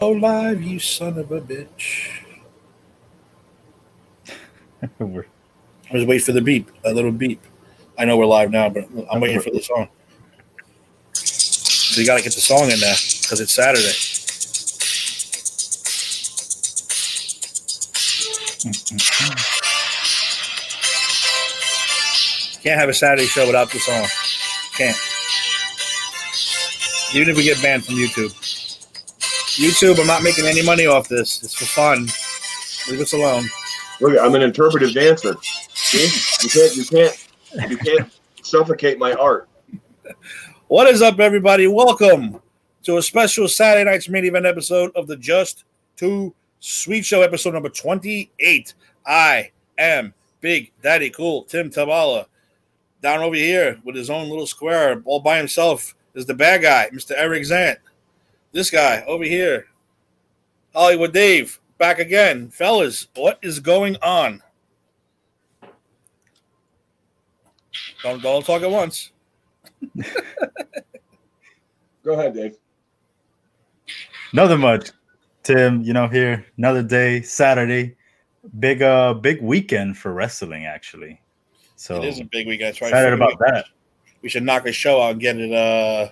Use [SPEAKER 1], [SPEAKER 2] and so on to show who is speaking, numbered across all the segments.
[SPEAKER 1] Oh, live, you son of a bitch.
[SPEAKER 2] We're-
[SPEAKER 1] I was waiting for the beep, a little beep. I know we're live now, but I'm waiting for the song. So you got to get the song in there because it's Saturday. Can't have a Saturday show without the song. Can't. Even if we get banned from YouTube. YouTube, I'm not making any money off this. It's for fun. Leave us alone.
[SPEAKER 3] Look, I'm an interpretive dancer. See, you can't, you can't, you can't suffocate my art.
[SPEAKER 1] What is up, everybody? Welcome to a special Saturday night's main event episode of the Just Two Sweet Show, episode number 28. I am Big Daddy Cool, Tim Tabala. Down over here with his own little square, all by himself, is the bad guy, Mr. Eric Zant. This guy over here, Hollywood Dave, back again. Fellas, what is going on? Don't, don't talk at once.
[SPEAKER 3] Go ahead, Dave.
[SPEAKER 2] Nothing much, Tim. You know, here another day, Saturday, big uh, big weekend for wrestling actually. So
[SPEAKER 1] It is a big weekend. That's right.
[SPEAKER 2] excited about that.
[SPEAKER 1] We should knock a show out and get it uh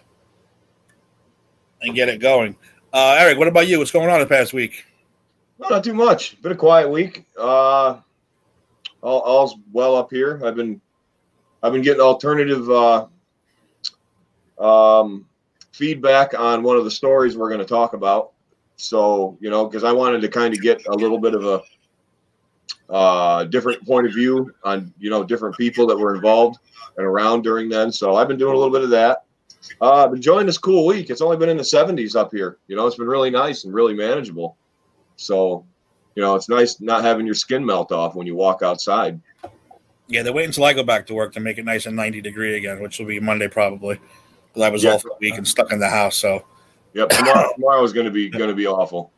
[SPEAKER 1] and get it going. Uh Eric, what about you? What's going on the past week?
[SPEAKER 3] No, not too much. Been a quiet week. Uh, all, all's well up here. I've been, I've been getting alternative uh, um, feedback on one of the stories we're going to talk about. So you know, because I wanted to kind of get a little bit of a uh, different point of view on you know different people that were involved and around during then. So I've been doing a little bit of that. Uh, I've been enjoying this cool week. It's only been in the 70s up here. You know, it's been really nice and really manageable. So, you know, it's nice not having your skin melt off when you walk outside.
[SPEAKER 1] Yeah, they're waiting until I go back to work to make it nice and 90 degree again, which will be Monday probably. Because I was
[SPEAKER 3] Yeah.
[SPEAKER 1] off for a week and stuck in the house. So
[SPEAKER 3] Yep, tomorrow, tomorrow is going to be going to be awful.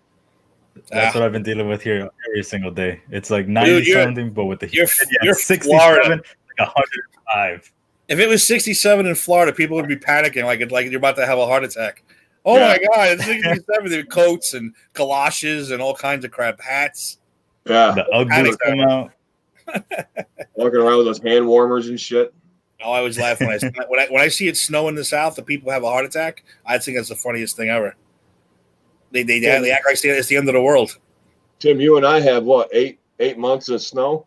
[SPEAKER 2] That's
[SPEAKER 1] Ah.
[SPEAKER 2] what I've been dealing with here every single day. It's like ninety
[SPEAKER 1] you're-
[SPEAKER 2] something, but with the
[SPEAKER 1] you're-
[SPEAKER 2] humidity
[SPEAKER 1] you're
[SPEAKER 2] 67,
[SPEAKER 1] Florida.
[SPEAKER 2] like hundred five.
[SPEAKER 1] If it was 67 in Florida, people would be panicking like it, like you're about to have a heart attack. Oh
[SPEAKER 3] Yeah.
[SPEAKER 1] my god, it's 67 There coats and galoshes and all kinds of crap, hats.
[SPEAKER 3] Yeah,
[SPEAKER 2] The Ugg
[SPEAKER 1] Panic
[SPEAKER 2] come out.
[SPEAKER 3] walking around with those hand warmers and shit.
[SPEAKER 1] Oh, I always laugh when I when I when I see it snow in the south The people have a heart attack. I think that's the funniest thing ever. They they,
[SPEAKER 3] Yeah.
[SPEAKER 1] they act like it's the end of the world.
[SPEAKER 3] Tim, you and I have what eight eight months of snow.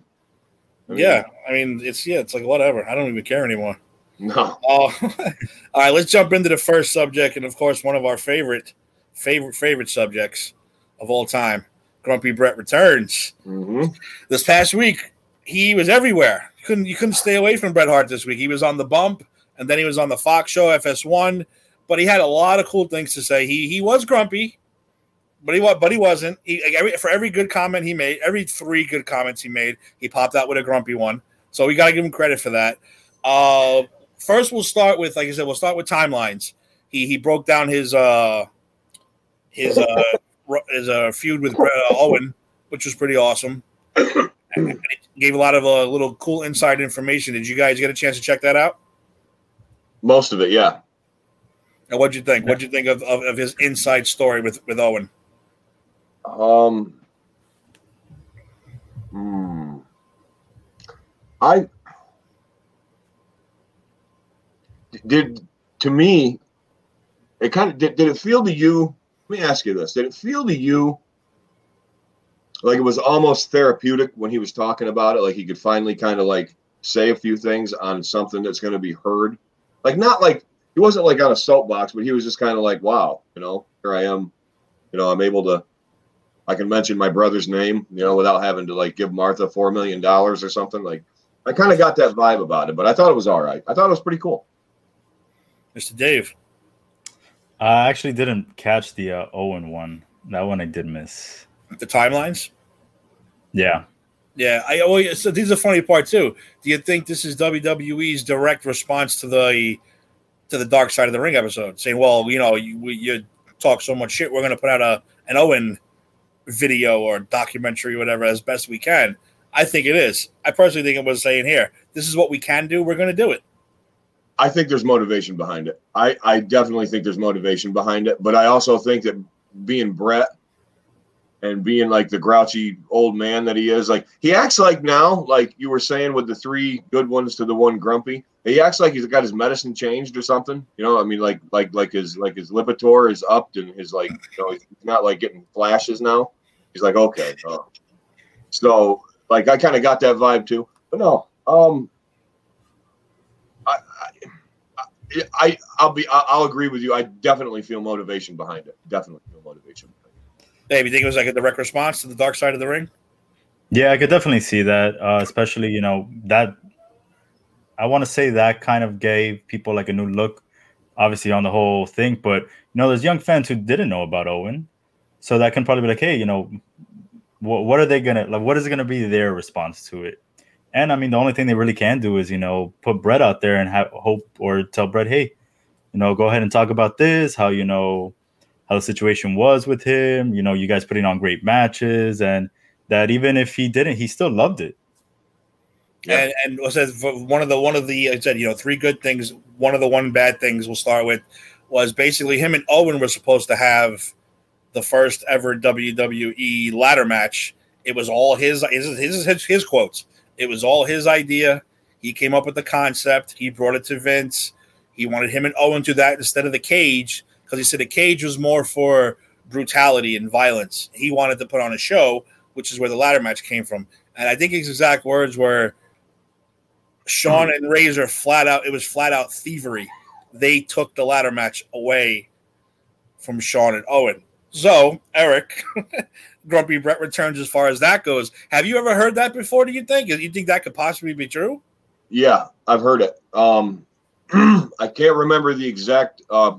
[SPEAKER 3] I mean,
[SPEAKER 1] Yeah, I mean it's yeah, it's like whatever. I don't even care anymore.
[SPEAKER 3] No.
[SPEAKER 1] Oh, all right. Let's jump into the first subject, and of course, one of our favorite favorite favorite subjects of all time. Grumpy Bret returns
[SPEAKER 3] hmm
[SPEAKER 1] this past week. He was everywhere. You couldn't you couldn't stay away from Bret Hart this week. He was on the bump, and then he was on the Fox show FS1. But he had a lot of cool things to say. He he was grumpy, but he was but he wasn't. He, like, every, for every good comment he made, every three good comments he made, he popped out with a grumpy one. So we got to give him credit for that. Uh, first, we'll start with like I said, we'll start with timelines. He he broke down his uh his uh his uh feud with uh, Owen, which was pretty awesome. And it gave a lot of uh, little cool inside information. Did you guys get a chance to check that out?
[SPEAKER 3] Most of it, yeah.
[SPEAKER 1] And what'd you think? What'd you think of, of, of his inside story with, with Owen?
[SPEAKER 3] Um. hmm. I did to me. It kind of did. Did it feel to you? Let me ask you this: Did it feel to you like it was almost therapeutic when he was talking about it? Like he could finally kind of like say a few things on something that's going to be heard. Like not like he wasn't like on a soapbox, but he was just kind of like, "Wow, you know, here I am. You know, I'm able to." I can mention my brother's name, you know, without having to like give Martha four million dollars or something. Like, I kind of got that vibe about it, but I thought it was all right. I thought it was pretty cool.
[SPEAKER 1] Mr. Dave.
[SPEAKER 2] I actually didn't catch the uh, Owen one. That one I did miss.
[SPEAKER 1] The timelines?
[SPEAKER 2] Yeah.
[SPEAKER 1] Yeah, I always so these are funny part too. Do you think this is WWE's direct response to the to the Dark Side of the Ring episode, saying, "Well, you know, you, we, you talk so much shit, we're going to put out a an Owen video or documentary, or whatever, as best we can." I think it is. I personally think it was saying, "Here, this is what we can do. We're going to do it."
[SPEAKER 3] I think there's motivation behind it. I, I definitely think there's motivation behind it, but I also think that being Bret and being like the grouchy old man that he is. Like he acts like now, like you were saying with the three good ones to the one grumpy. He acts like he's got his medicine changed or something. You know, I mean, like like like his like his Lipitor is upped and his like you know he's not like getting flashes now. He's like okay, uh, so like I kind of got that vibe too. But no, um, I, I, I I'll be I'll agree with you. I definitely feel motivation behind it. Definitely feel motivation.
[SPEAKER 1] Dave, you think it was like a direct response to the dark side of the ring?
[SPEAKER 2] Yeah, I could definitely see that. Uh, especially, you know, that I want to say that kind of gave people like a new look, obviously, on the whole thing. But, you know, there's young fans who didn't know about Owen. So that can probably be like, hey, you know, what, what are they to, like, what is to be their response to it? And I mean, the only thing they really can do is, you know, put Bret out there and have hope or tell Bret, hey, you know, go ahead and talk about this, how, you know, how the situation was with him. You know, you guys putting on great matches, and that even if he didn't, he still loved it.
[SPEAKER 1] And, and was one of the one of the I said you know three good things. One of the one bad things we'll start with was basically him and Owen were supposed to have the first ever WWE ladder match. It was all his his his, his, his quotes. It was all his idea. He came up with the concept. He brought it to Vince. He wanted him and Owen to that instead of the cage because he said the cage was more for brutality and violence. He wanted to put on a show, which is where the ladder match came from. And I think his exact words were Shawn and Razor flat out, it was flat out thievery. They took the ladder match away from Sean and Owen. So, Eric, Grumpy Bret returns as far as that goes. Have you ever heard that before? Do you think? You think that could possibly be true?
[SPEAKER 3] Yeah, I've heard it. Um, I can't remember the exact uh,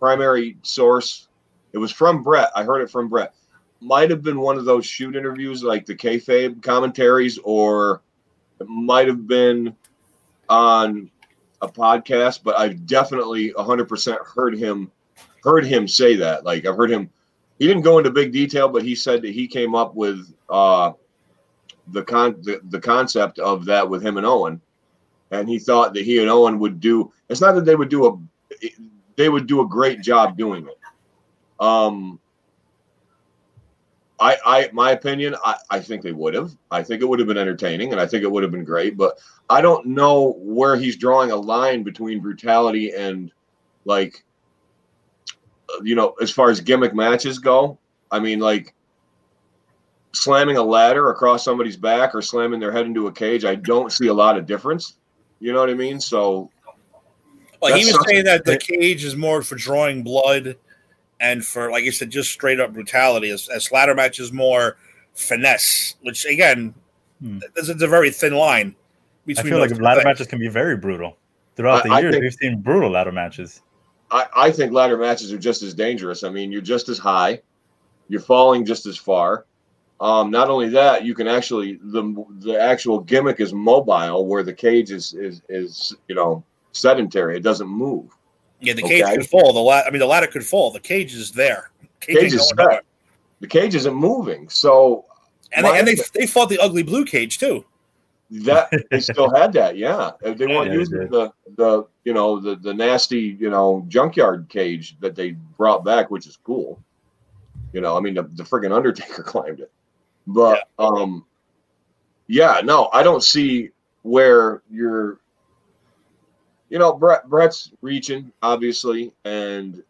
[SPEAKER 3] primary source. It was from Bret. I heard it from Bret. Might have been one of those shoot interviews, like the kayfabe commentaries, or it might have been on a podcast. But I've definitely 100% heard him heard him say that. Like I've heard him. He didn't go into big detail, but he said that he came up with uh, the con the, the concept of that with him and Owen, and he thought that he and Owen would do. It's not that they would do a they would do a great job doing it. Um, I, I, my opinion, I, I think they would have. I think it would have been entertaining, and I think it would have been great. But I don't know where he's drawing a line between brutality and, like, you know, as far as gimmick matches go. I mean, like, slamming a ladder across somebody's back or slamming their head into a cage. I don't see a lot of difference. You know what I mean? So
[SPEAKER 1] well, he was saying that the cage is more for drawing blood and for, like you said, just straight up brutality. As, as ladder match is more finesse, which again, hmm. it's, a very thin line.
[SPEAKER 2] I feel like ladder things. matches can be very brutal. Throughout the I, years, think, we've seen brutal ladder matches.
[SPEAKER 3] I, I think ladder matches are just as dangerous. I mean, you're just as high, you're falling just as far. Um, not only that, you can actually the the actual gimmick is mobile, where the cage is is is you know sedentary. It doesn't move.
[SPEAKER 1] Yeah, the cage okay? could fall. The la- I mean, the ladder could fall. The cage is there.
[SPEAKER 3] Cage, cage is set. The cage isn't moving. So,
[SPEAKER 1] and they, and they they fought the ugly blue cage too.
[SPEAKER 3] That they still had that, yeah. They weren't yeah, using the the you know the the nasty you know junkyard cage that they brought back, which is cool. You know, I mean, the, the friggin' Undertaker climbed it, but yeah. um, yeah, no, I don't see where you're you know, Bret Bret's reaching obviously, and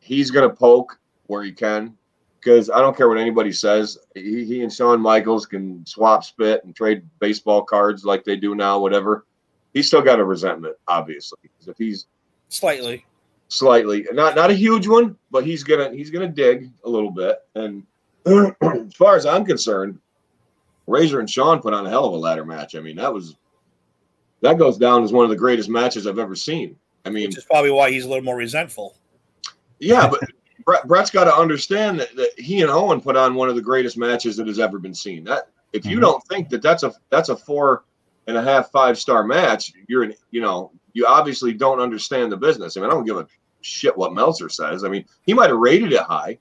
[SPEAKER 3] he's gonna poke where he can because I don't care what anybody says. He, he and Shawn Michaels can swap spit and trade baseball cards like they do now, whatever. He's still got a resentment, obviously. If he's
[SPEAKER 1] slightly,
[SPEAKER 3] slightly, not not a huge one, but he's gonna he's gonna dig a little bit. And as far as I'm concerned, Razor and Shawn put on a hell of a ladder match. I mean, that was that goes down as one of the greatest matches I've ever seen. I mean,
[SPEAKER 1] which is probably why he's a little more resentful.
[SPEAKER 3] Yeah, but Bret, Bret's got to understand that, that he and Owen put on one of the greatest matches that has ever been seen. That if you mm-hmm. don't think that that's a that's a four and a half five star match, you're an you know you obviously don't understand the business. I mean, I don't give a shit what Meltzer says. I mean, he might have rated it high,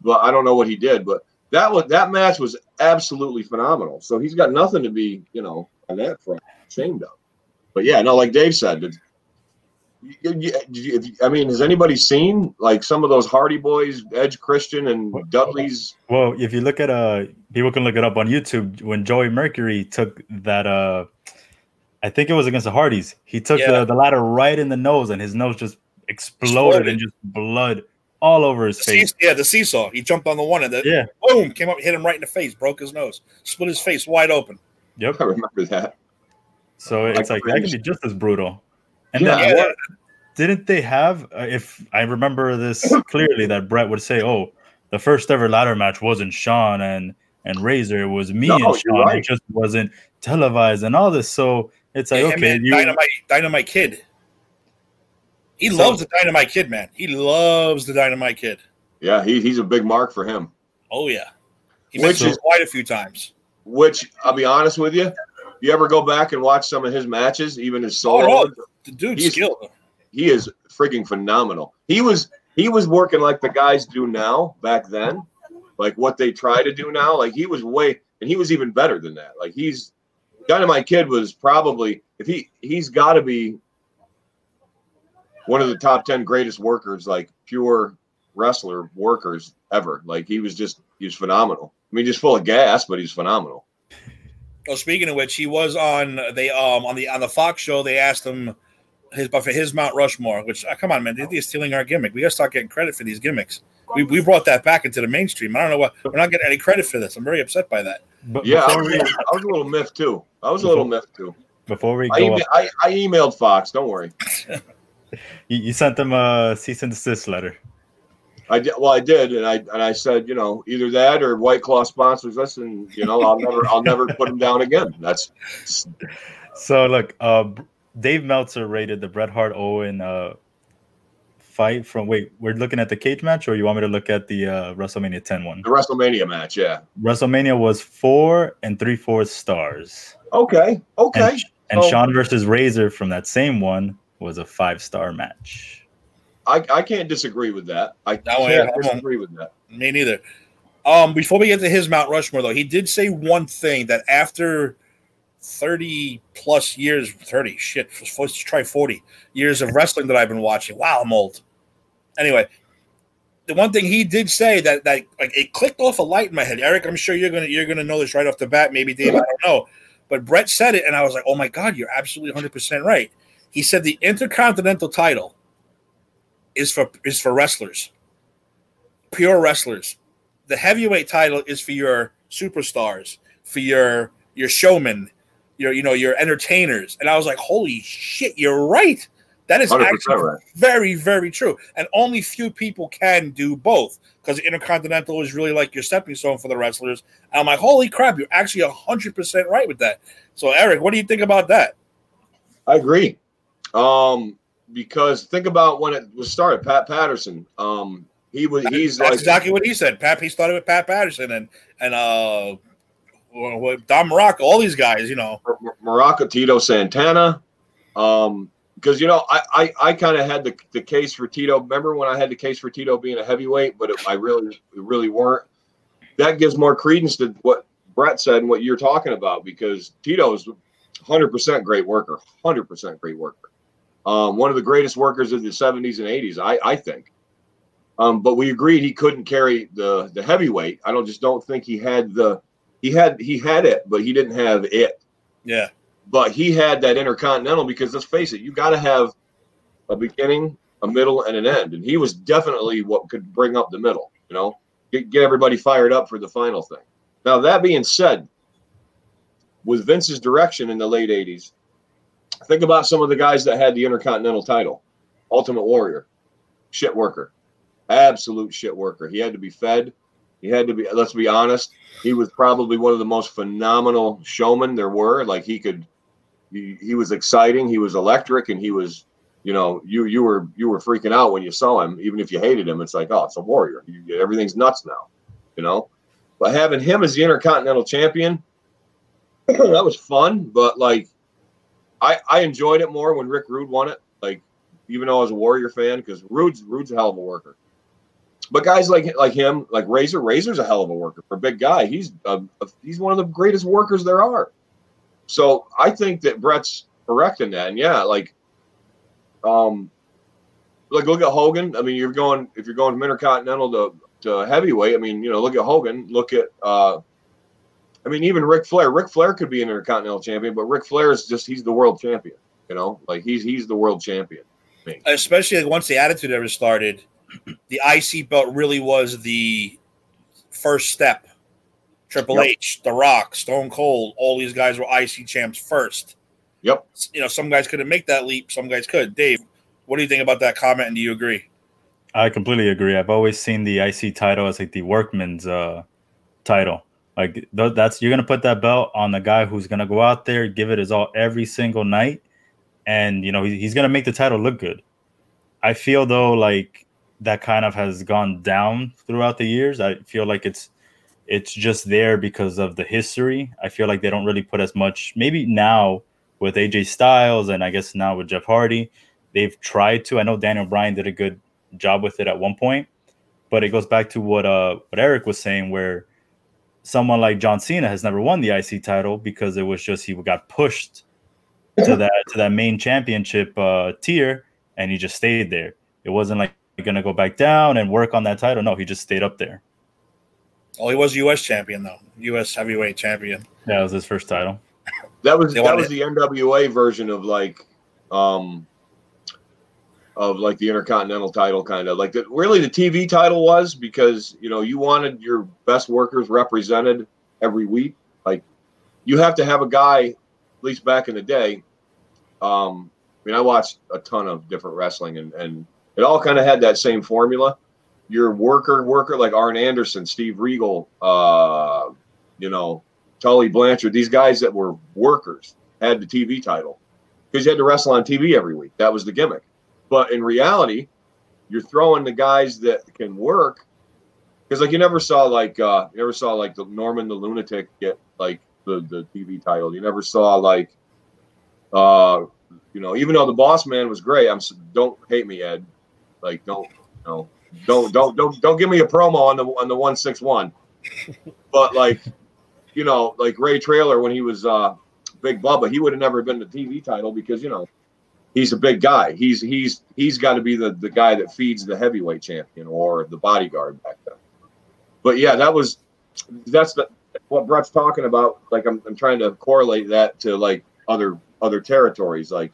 [SPEAKER 3] but I don't know what he did. But that was that match was absolutely phenomenal. So he's got nothing to be you know on that front ashamed of. But yeah, no, like Dave said, You- you- you- if- I mean, has anybody seen like some of those Hardy Boys, Edge Christian, and Dudley's?
[SPEAKER 2] Well, if you look at uh, people can look it up on YouTube. When Joey Mercury took that uh, I think it was against the Hardys. He took
[SPEAKER 1] Yeah.
[SPEAKER 2] the, the ladder right in the nose, and his nose just exploded,
[SPEAKER 1] Exploded.
[SPEAKER 2] and just blood all over his
[SPEAKER 1] The
[SPEAKER 2] face.
[SPEAKER 1] seas- yeah, the seesaw. He jumped on the one and then
[SPEAKER 2] Yeah.
[SPEAKER 1] boom came up, hit him right in the face, broke his nose, split his face wide open.
[SPEAKER 2] Yep.
[SPEAKER 3] I remember that.
[SPEAKER 2] So it's like that can be just as brutal. And
[SPEAKER 3] Yeah.
[SPEAKER 2] then what- didn't they have? Uh, if I remember this clearly, that Bret would say, "Oh, the first ever ladder match wasn't Shawn and and Razor. It was me
[SPEAKER 3] No,
[SPEAKER 2] and
[SPEAKER 3] you're
[SPEAKER 2] Sean.
[SPEAKER 3] right.
[SPEAKER 2] It just wasn't televised and all this." So it's like,
[SPEAKER 1] him
[SPEAKER 2] okay,
[SPEAKER 1] and
[SPEAKER 2] you,
[SPEAKER 1] Dynamite, Dynamite Kid. He
[SPEAKER 2] So-
[SPEAKER 1] loves the Dynamite Kid, man. He loves the Dynamite Kid.
[SPEAKER 3] Yeah, he, he's a big mark for him.
[SPEAKER 1] Oh yeah, he
[SPEAKER 3] Which
[SPEAKER 1] mentioned
[SPEAKER 3] is-
[SPEAKER 1] it quite a few times.
[SPEAKER 3] Which I'll be honest with you, you ever go back and watch some of his matches, even his
[SPEAKER 1] Oh,
[SPEAKER 3] solo,
[SPEAKER 1] no, the dude's
[SPEAKER 3] He's-
[SPEAKER 1] skilled.
[SPEAKER 3] he is freaking phenomenal. He was he was working like the guys do now back then, like what they try to do now. Like he was way, and he was even better than that. Like he's Dynamite Kid was probably if he he's got to be one of the top ten greatest workers, like pure wrestler workers ever. Like he was just he was phenomenal. I mean, just full of gas, but he's phenomenal.
[SPEAKER 1] Oh, speaking of which, he was on they um on the on the Fox show. They asked him his but for his Mount Rushmore. Which uh, come on, man, they're stealing our gimmick. We gotta start getting credit for these gimmicks. We, we brought that back into the mainstream. I don't know what we're not getting any credit for this. I'm very upset by that.
[SPEAKER 2] but
[SPEAKER 3] Yeah, I was,
[SPEAKER 2] we,
[SPEAKER 3] I was a little miffed too. I was a little miffed too.
[SPEAKER 2] before we
[SPEAKER 3] I,
[SPEAKER 2] go,
[SPEAKER 3] email, I, I emailed Fox. Don't worry.
[SPEAKER 2] you, you sent them a cease and desist letter.
[SPEAKER 3] I did. Well, I did, and I and I said, you know, either that or White Claw sponsors us, and you know, I'll never, I'll never put them down again. That's
[SPEAKER 2] So look, uh, Dave Meltzer rated the Bret Hart Owen uh, fight from. Wait, we're looking at the cage match, or you want me to look at the uh, WrestleMania 10 one?
[SPEAKER 3] the WrestleMania match. Yeah.
[SPEAKER 2] WrestleMania was four and three fourths stars,
[SPEAKER 3] Okay. Okay.
[SPEAKER 2] and, and
[SPEAKER 3] So-
[SPEAKER 2] Shawn versus Razor from that same one was a five star match.
[SPEAKER 3] I, I can't disagree with that. I
[SPEAKER 1] yeah,
[SPEAKER 3] can't
[SPEAKER 1] I
[SPEAKER 3] disagree with that.
[SPEAKER 1] Me neither. Um, before we get to his Mount Rushmore, though, he did say one thing that after 30 plus years, 30, shit, let's try 40 years of wrestling that I've been watching. Wow, I'm old. Anyway, the one thing he did say that that like it clicked off a light in my head. Eric, I'm sure you're gonna you're gonna know this right off the bat. Maybe Dave, I don't know. But Bret said it, and I was like, oh my god, you're absolutely 100 percent right. He said the Intercontinental title is for is for wrestlers, pure wrestlers. The heavyweight title is for your superstars, for your your showmen, your you know your entertainers. And I was like, holy shit, you're right. That is actually
[SPEAKER 3] right.
[SPEAKER 1] very very true. And only few people can do both because the Intercontinental is really like your stepping stone for the wrestlers. And I'm like, holy crap, you're actually hundred percent right with that. So Eric, what do you think about that?
[SPEAKER 3] I agree. Um, because think about when it was started. Pat Patterson. Um, he was. He's
[SPEAKER 1] That's
[SPEAKER 3] like
[SPEAKER 1] exactly what he said. Pat, he started with Pat Patterson and and uh, Don Muraco, all these guys, you know.
[SPEAKER 3] Muraco Tito Santana. Um, because you know, I I, I kind of had the, the case for Tito. Remember when I had the case for Tito being a heavyweight, but it, I really really weren't. That gives more credence to what Bret said and what you're talking about because Tito's 100% great worker, 100% great worker. Um, one of the greatest workers of the 70s and 80s, I I think. Um, but we agreed he couldn't carry the the heavyweight. I don't just don't think he had the he had he had it, but he didn't have it
[SPEAKER 1] Yeah.
[SPEAKER 3] but he had that intercontinental because let's face it, you got to have a beginning, a middle, and an end, and he was definitely what could bring up the middle. You know, get, get everybody fired up for the final thing. Now that being said, with Vince's direction in the late '80s, think about some of the guys that had the intercontinental title: Ultimate Warrior, shit worker, absolute shit worker. He had to be fed. He had to be. Let's be honest. He was probably one of the most phenomenal showmen there were. Like he could he, he was exciting. He was electric, and he was, you know, you you were you were freaking out when you saw him, even if you hated him. It's like, oh, it's a warrior. You, everything's nuts now, you know. But having him as the Intercontinental Champion, that was fun. But like, I I enjoyed it more when Rick Rude won it. Like, even though I was a Warrior fan, because Rude's Rude's a hell of a worker. But guys like like him, like Razor, Razor's a hell of a worker for a big guy. He's a, a- he's one of the greatest workers there are. So I think that Bret's correct in that. And yeah, like Um, like look at Hogan. I mean, you're going if you're going from intercontinental to, to heavyweight. I mean, you know, look at Hogan. Look at uh, I mean, even Ric Flair. Ric Flair could be an intercontinental champion, but Ric Flair is just he's the world champion. You know, like he's he's the world champion.
[SPEAKER 1] Especially like once the Attitude Era started, the IC belt really was the first step. Triple yep. H, The Rock, Stone Cold, all these guys were IC champs first.
[SPEAKER 3] Yep.
[SPEAKER 1] You know, some guys couldn't make that leap, some guys could. Dave, what do you think about that comment and do you agree?
[SPEAKER 2] I completely agree. I've always seen the IC title as like the workman's uh, title. Like th- that's you're gonna put that belt on the guy who's gonna go out there, give it his all every single night, and you know he, he's gonna make the title look good. I feel though like that kind of has gone down throughout the years. I feel like it's it's just there because of the history. I feel like they don't really put as much. Maybe now with AJ Styles and I guess now with Jeff Hardy, they've tried to. I know Daniel Bryan did a good job with it at one point, but it goes back to what uh what Eric was saying, where someone like John Cena has never won the IC title because it was just he got pushed to that to that main championship uh, tier, and he just stayed there. It wasn't like gonna go back down and work on that title. No, he just stayed up there.
[SPEAKER 1] Oh, he was U.S. champion though, U.S. heavyweight champion.
[SPEAKER 2] Yeah, it was his first title.
[SPEAKER 3] That was that was the NWA version of like, um, of like the Intercontinental title, kind of like the, really the TV title was because you know you wanted your best workers represented every week. Like, you have to have a guy, at least back in the day. Um, I mean, I watched a ton of different wrestling, and and it all kind of had that same formula. Your worker, worker like Arn Anderson, Steve Regal, uh, you know, Tully Blanchard, these guys that were workers had the TV title because you had to wrestle on TV every week. That was the gimmick. But in reality, you're throwing the guys that can work because like you never saw like uh you never saw like the Norman the lunatic get like the the TV title. You never saw like uh you know even though the boss man was great. I'm don't hate me Ed. Like don't you know don't don't don't don't give me a promo on the on the one six one. But like you know, like Ray Traylor when he was uh, Big Bubba, he would have never been the TV title because you know he's a big guy. He's he's he's got to be the the guy that feeds the heavyweight champion or the bodyguard back then. But yeah, that was that's the what Bret's talking about. Like I'm I'm trying to correlate that to like other other territories, like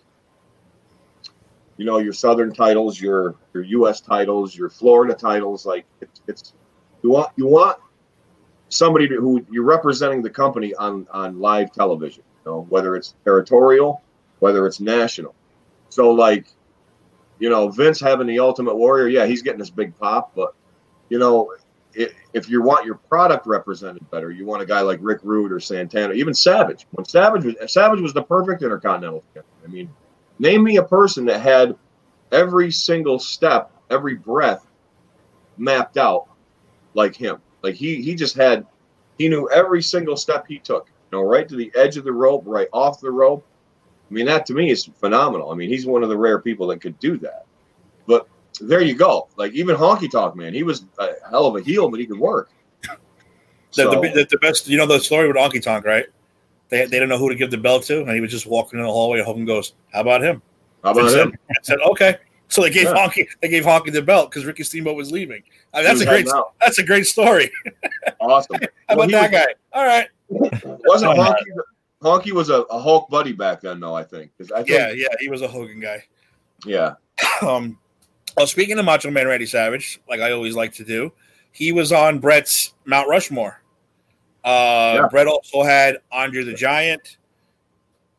[SPEAKER 3] you know your Southern titles, your your U.S. titles, your Florida titles. Like it's, it's you want you want somebody to, who you're representing the company on on live television. You know, whether it's territorial, whether it's national. So like, you know, Vince having the Ultimate Warrior, yeah, he's getting this big pop, but you know, if you want your product represented better, you want a guy like Rick Rude or Santana, even Savage. When Savage was Savage was the perfect Intercontinental champion. I mean, name me a person that had every single step, every breath mapped out like him. Like he he just had he knew every single step he took. You know, right to the edge of the rope, right off the rope. I mean, that to me is phenomenal. I mean, he's one of the rare people that could do that. But there you go. Like even Honky Tonk Man, he was a hell of a heel, but he could work.
[SPEAKER 1] So, the, the, the, best, you know, the story with Honky Tonk, right? They, they didn't know who to give the belt to, and he was just walking in the hallway. And Hogan goes, "How about him?"
[SPEAKER 3] How about him?
[SPEAKER 1] I said, "Okay." So they gave yeah. Honky they gave Honky the belt because Ricky Steamboat was leaving. I mean, that's a great that's a great story.
[SPEAKER 3] Awesome.
[SPEAKER 1] How about that guy? All right.
[SPEAKER 3] Wasn't Honky Honky was a, a, Hulk buddy back then, though. I think.
[SPEAKER 1] I think yeah, yeah, he was a Hogan guy.
[SPEAKER 3] Yeah.
[SPEAKER 1] Um. Well, speaking of Macho Man Randy Savage, like I always like to do, he was on Bret's Mount Rushmore. Uh, yeah. Bret also had Andre the Giant.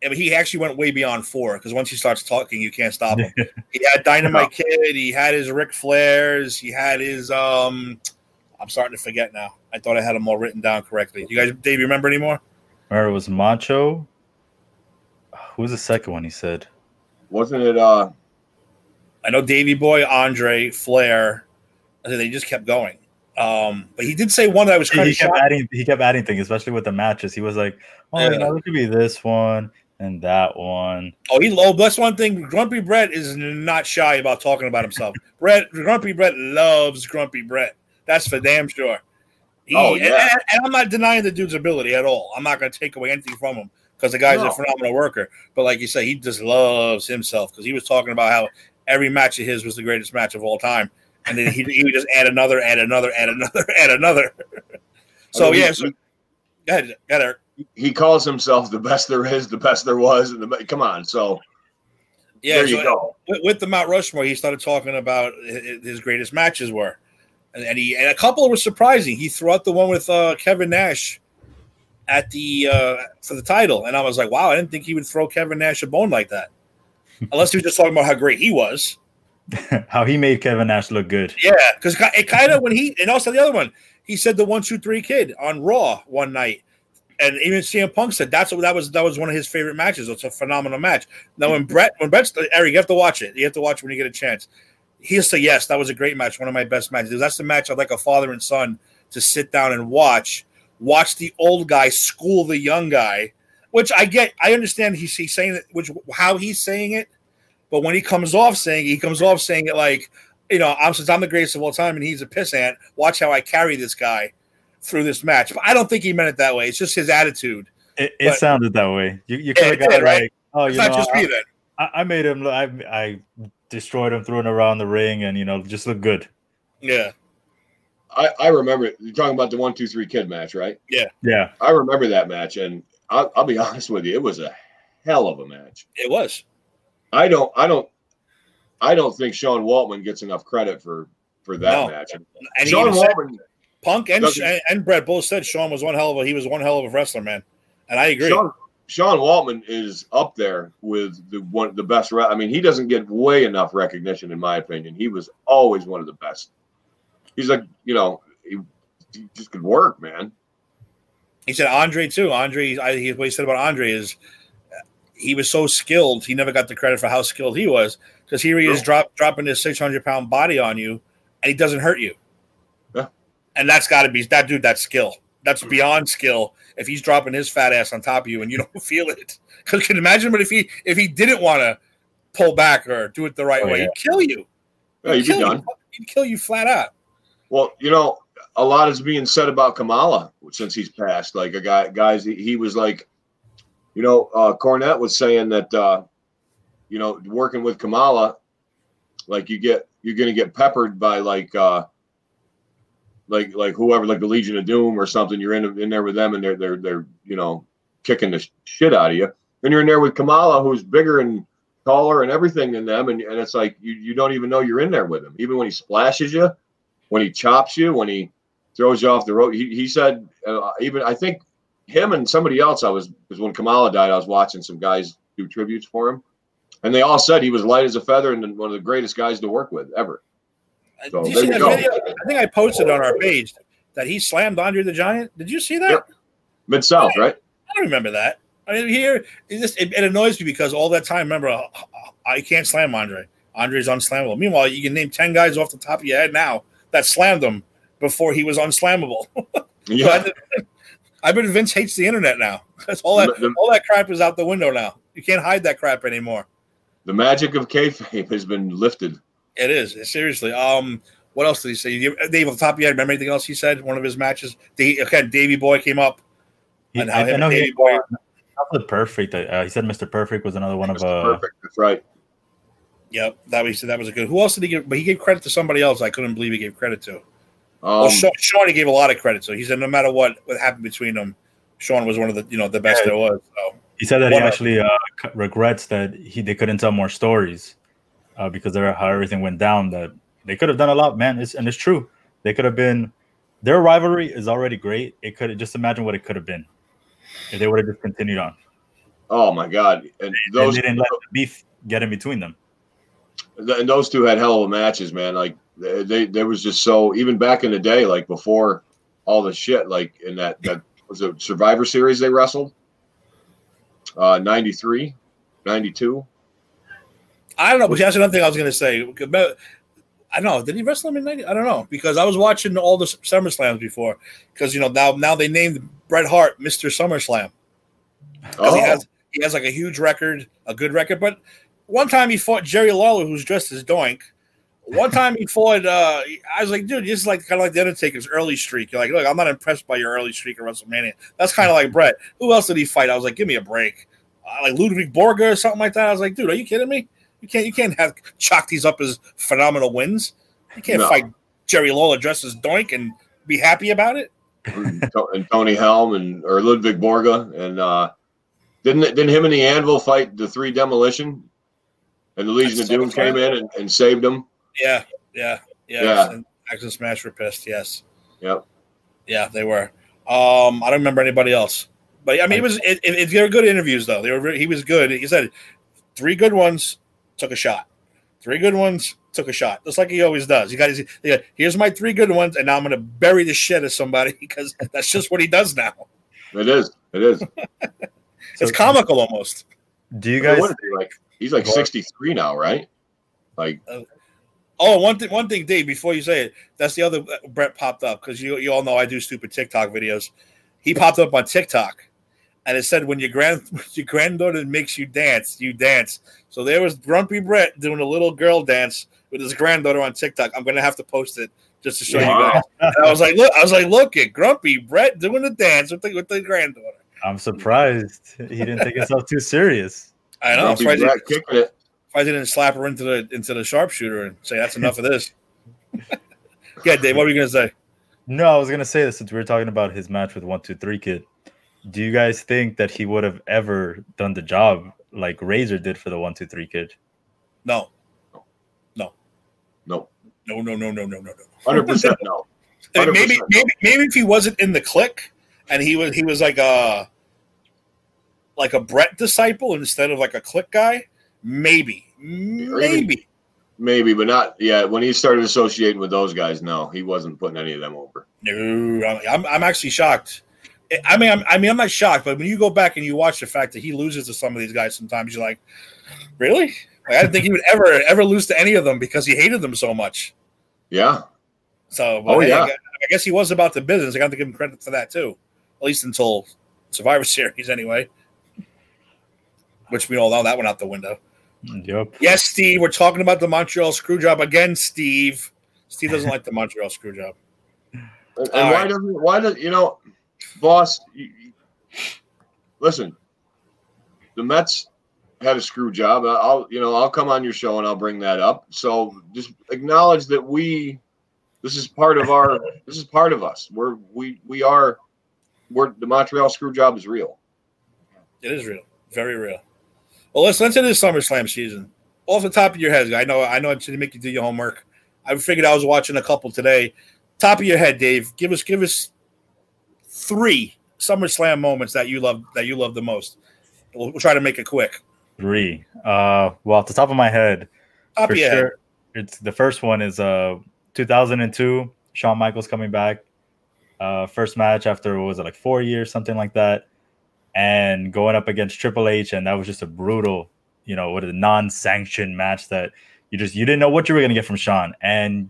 [SPEAKER 1] I mean, he actually went way beyond four because once he starts talking, you can't stop him. he had Dynamite Kid, he had his Ric Flairs, he had his um I'm starting to forget now. I thought I had them all written down correctly. You guys, Dave, you remember anymore?
[SPEAKER 2] Or it was Macho. Who was the second one? He said,
[SPEAKER 3] wasn't it? uh
[SPEAKER 1] I know Davey Boy, Andre, Flair. I think they just kept going. Um, but he did say one that I was kind
[SPEAKER 2] he
[SPEAKER 1] of
[SPEAKER 2] kept adding. He kept adding things, especially with the matches. He was like, "Oh, yeah. you know, it could be this one and that one."
[SPEAKER 1] Oh, he oh, that's one thing. Grumpy Bret is not shy about talking about himself. Bret, Grumpy Bret loves Grumpy Bret. That's for damn sure. He, oh yeah, and, and, I'm not denying the dude's ability at all. I'm not going to take away anything from him. because the guy's
[SPEAKER 3] No.
[SPEAKER 1] a phenomenal worker. But like you say, he just loves himself because he was talking about how every match of his was the greatest match of all time, and then he, he would just add another, add another, add another, add another. so
[SPEAKER 3] I mean,
[SPEAKER 1] yeah,
[SPEAKER 3] he-
[SPEAKER 1] so, go ahead, go ahead, Eric.
[SPEAKER 3] he calls himself the best there is, the best there was, and the come on. So
[SPEAKER 1] Yeah,
[SPEAKER 3] there you
[SPEAKER 1] so
[SPEAKER 3] go.
[SPEAKER 1] with, with the Mount Rushmore, he started talking about his greatest matches were, and, and he and a couple were surprising. He threw out the one with uh, Kevin Nash at the uh, for the title, and I was like, wow, I didn't think he would throw Kevin Nash a bone like that, unless he was just talking about how great he was.
[SPEAKER 2] How he made Kevin Nash look good.
[SPEAKER 1] Yeah, because it kind of when he and also the other one, he said the one two three kid on Raw one night, and even CM Punk said that's what that was that was one of his favorite matches. It's a phenomenal match. Now when Bret when Bret's Eric, you have to watch it. You have to watch it when you get a chance. He'll say yes, that was a great match, one of my best matches. That's the match I'd like a father and son to sit down and watch. Watch the old guy school the young guy, which I get. I understand he's, he's saying it, which how he's saying it, but when he comes off saying it, he comes off saying it like you know, I'm since I'm the greatest of all time and he's a pissant. Watch how I carry this guy through this match. But I don't think he meant it that way. It's just his attitude.
[SPEAKER 2] It, it
[SPEAKER 1] But-
[SPEAKER 2] sounded that way. You, you could have got it
[SPEAKER 1] right?
[SPEAKER 2] right. Oh,
[SPEAKER 1] It's
[SPEAKER 2] you
[SPEAKER 1] not
[SPEAKER 2] know,
[SPEAKER 1] just
[SPEAKER 2] I,
[SPEAKER 1] me then.
[SPEAKER 2] I, I made him. look- I, I destroyed him, threw him around the ring, and you know, just look good.
[SPEAKER 1] Yeah.
[SPEAKER 3] I, I remember you're talking about the one two three kid match, right?
[SPEAKER 2] Yeah, yeah.
[SPEAKER 3] I remember that match, and I'll, I'll be honest with you, it was a hell of a match.
[SPEAKER 1] It was.
[SPEAKER 3] I don't, I don't, I don't think Sean Waltman gets enough credit for for that
[SPEAKER 1] No.
[SPEAKER 3] match.
[SPEAKER 1] And he
[SPEAKER 3] Sean
[SPEAKER 1] even said,
[SPEAKER 3] Waltman,
[SPEAKER 1] Punk and, and and Bret both said Sean was one hell of a he was one hell of a wrestler, man. And I agree.
[SPEAKER 3] Sean, Sean Waltman is up there with the one the best. I mean, he doesn't get way enough recognition, in my opinion. He was always one of the best. He's like, you know, he, he just could work, man.
[SPEAKER 1] He said Andre too. Andre, I, he, what he said about Andre is he was so skilled. He never got the credit for how skilled he was because here he is drop, dropping his 600 pound body on you and he doesn't hurt you.
[SPEAKER 3] Yeah.
[SPEAKER 1] And that's got to be that dude. That skill. That's beyond skill. If he's dropping his fat ass on top of you and you don't feel it, because can imagine? But if he if he didn't want to pull back or do it the right
[SPEAKER 2] Oh,
[SPEAKER 1] way,
[SPEAKER 2] yeah.
[SPEAKER 1] he'd kill you.
[SPEAKER 3] Yeah, you'd be
[SPEAKER 1] kill
[SPEAKER 3] done.
[SPEAKER 1] You. He'd kill you flat out.
[SPEAKER 3] Well, you know, a lot is being said about Kamala since he's passed. Like a guy, guys, he, he was like, you know, uh, Cornette was saying that, uh, you know, working with Kamala, like you get, you're gonna get peppered by like, uh, like, like whoever, like the Legion of Doom or something. You're in in there with them, and they're they're they're you know kicking the shit out of you. Then you're in there with Kamala, who's bigger and taller and everything than them, and, and it's like you, you don't even know you're in there with him. Even when he splashes you, when he chops you, when he throws you off the road. He, he said, uh, even I think him and somebody else, I was, because when Kamala died, I was watching some guys do tributes for him. And they all said he was light as a feather and one of the greatest guys to work with ever. So,
[SPEAKER 1] Did you see that video? I think I posted on our page that he slammed Andre the Giant. Did you see that?
[SPEAKER 3] Yep. Mid South, right?
[SPEAKER 1] I don't remember that. I mean, here it just it, it annoys me because all that time, remember, uh, I can't slam Andre. Andre's unslammable. Meanwhile, you can name ten guys off the top of your head now that slammed him before he was unslammable.
[SPEAKER 3] Yeah.
[SPEAKER 1] I, bet Vince hates the internet now. That's all that
[SPEAKER 3] the-
[SPEAKER 1] all that crap is out the window now. You can't hide that crap anymore.
[SPEAKER 3] The magic of kayfabe has been lifted.
[SPEAKER 1] It is seriously. Um, what else did he say? Dave, off the top of your head, remember anything else he said? One of his matches. The again, Davy Boy came up.
[SPEAKER 2] He-
[SPEAKER 1] And how
[SPEAKER 2] I,
[SPEAKER 1] him
[SPEAKER 2] I know
[SPEAKER 1] Davey
[SPEAKER 2] he.
[SPEAKER 1] Boy-
[SPEAKER 2] Not the perfect. Uh, he said Mr. Perfect was another one of
[SPEAKER 3] Mr.
[SPEAKER 2] uh,
[SPEAKER 3] Perfect. That's right.
[SPEAKER 1] Yep, that was that was a good. Who else did he give? But he gave credit to somebody else. I couldn't believe he gave credit to.
[SPEAKER 3] Um,
[SPEAKER 1] well, Shawn, Shawn he gave a lot of credit to. He said no matter what what happened between them, Shawn was one of the you know the best
[SPEAKER 2] Yeah.
[SPEAKER 1] there was. So
[SPEAKER 2] He said that
[SPEAKER 1] One
[SPEAKER 2] he
[SPEAKER 1] of-
[SPEAKER 2] actually uh, regrets that he they couldn't tell more stories uh, because of how everything went down. That they could have done a lot, man. It's, and it's true. They could have been. Their rivalry is already great. It could just imagine what it could have been if they would have just continued on.
[SPEAKER 3] oh my God! And
[SPEAKER 2] And
[SPEAKER 3] those
[SPEAKER 2] they didn't let the beef get in between them.
[SPEAKER 3] and those two had hell of matches, man. Like they, they, there was just so even back in the day, like before all the shit, like in that that was a Survivor Series they wrestled. Uh, 93, 92.
[SPEAKER 1] I don't know. But that's another thing I was going to say. I don't know. Did he wrestle him in ninety? I don't know because I was watching all the Summer Slams before. Because you know now now they named Bret Hart Mister SummerSlam.
[SPEAKER 3] Oh,
[SPEAKER 1] he has he has like a huge record, a good record. But one time he fought Jerry Lawler, who's dressed as Doink, One time he fought, uh, I was like, dude, this is like kind of like the Undertaker's early streak. You're like, look, I'm not impressed by your early streak at WrestleMania. That's kind of like Bret. Who else did he fight? I was like, give me a break. Uh, like Ludwig Borga or something like that. I was like, dude, are you kidding me? You can't, you can't have chalk these up as phenomenal wins. You can't
[SPEAKER 3] No.
[SPEAKER 1] fight Jerry Lawler dressed as Doink and be happy about it.
[SPEAKER 3] and Tony Halme and or Ludwig Borga and uh, didn't didn't him and the Anvil fight the three demolition, and the Legion of Doom came in and, and saved them.
[SPEAKER 1] Yeah, yeah, yeah.
[SPEAKER 3] Yeah.
[SPEAKER 1] And Ax and Smash were pissed. Yes.
[SPEAKER 3] Yep.
[SPEAKER 1] Yeah, they were. Um, I don't remember anybody else, but I mean, it was it, it- they were good interviews though. They were he was good. He said three good ones, took a shot. Three good ones, took a shot, just like he always does. He got his. Yeah, here's my three good ones, and now I'm going to bury the shit of somebody because that's just what he does now.
[SPEAKER 3] It is. It is.
[SPEAKER 1] It's comical almost.
[SPEAKER 2] Do you
[SPEAKER 3] I mean,
[SPEAKER 2] guys?
[SPEAKER 3] what is he, like he's like sixty three now, right? Like
[SPEAKER 1] Oh, one thing, one thing, Dave. Before you say it, that's the other uh, Bret popped up because you you all know I do stupid TikTok videos. He popped up on TikTok, and it said when your grand your granddaughter makes you dance, you dance. So there was Grumpy Bret doing a little girl dance with his granddaughter on TikTok. I'm gonna have to post it just to show you guys. And I was like, look, I was like, look at Grumpy Bret doing the dance with the with the granddaughter.
[SPEAKER 2] I'm surprised he didn't take himself too serious.
[SPEAKER 1] I know. I'm
[SPEAKER 3] Grumpy
[SPEAKER 1] surprised he,
[SPEAKER 3] Bret kicking it.
[SPEAKER 1] surprised he didn't slap her into the into the sharpshooter and say that's enough of this. yeah, Dave. What were you gonna say?
[SPEAKER 2] No, I was gonna say this since we were talking about his match with One Two Three Kid. Do you guys think that he would have ever done the job like Razor did for the One Two Three Kid?
[SPEAKER 1] No.
[SPEAKER 3] No,
[SPEAKER 1] No, no, no, no, no, no, no.
[SPEAKER 3] hundred percent no.
[SPEAKER 1] Maybe,
[SPEAKER 3] 100% no.
[SPEAKER 1] maybe, maybe if he wasn't in the Kliq and he was, he was like a, like a Bret disciple instead of like a Kliq guy, maybe, maybe.
[SPEAKER 3] Maybe, but not. Yeah, when he started associating with those guys, no, he wasn't putting any of them over.
[SPEAKER 1] No, I'm- I'm, I'm actually shocked. I mean, I'm, I mean, I'm not shocked, but when you go back and you watch the fact that he loses to some of these guys, sometimes you're like, really? Like, I didn't think he would ever, ever lose to any of them because he hated them so much.
[SPEAKER 3] Yeah,
[SPEAKER 1] So,
[SPEAKER 3] Oh,
[SPEAKER 1] hey,
[SPEAKER 3] yeah.
[SPEAKER 1] I, I guess he was about the business. I got to give him credit for that too, at least until Survivor Series, anyway. Which we all know that went out the window.
[SPEAKER 2] Yep.
[SPEAKER 1] Yes, Steve, we're talking about the Montreal Screwjob again. Steve, Steve doesn't like the Montreal Screwjob.
[SPEAKER 3] and, and why
[SPEAKER 1] right.
[SPEAKER 3] doesn't why does you know, boss? Listen, the Mets had a screw job. I'll you know I'll come on your show and I'll bring that up. So just acknowledge that we, this is part of our, this is part of us. We're we we are, we're the Montreal screw job is real.
[SPEAKER 1] It is real, very real. Well, let's let's into the SummerSlam season. Off the top of your head, I know I know I should make you do your homework. I figured I was watching a couple today. Top of your head, Dave, give us give us three SummerSlam moments that you love that you love the most. We'll, we'll try to make it quick.
[SPEAKER 2] Three. Uh, well, off the top of my head,
[SPEAKER 1] Top
[SPEAKER 2] for
[SPEAKER 1] of your head.
[SPEAKER 2] sure, it's the first one is uh 2002. Shawn Michaels coming back. Uh, first match after what was it like four years, something like that, and going up against Triple H, and that was just a brutal, you know, what a non-sanctioned match that you just you didn't know what you were gonna get from Shawn, and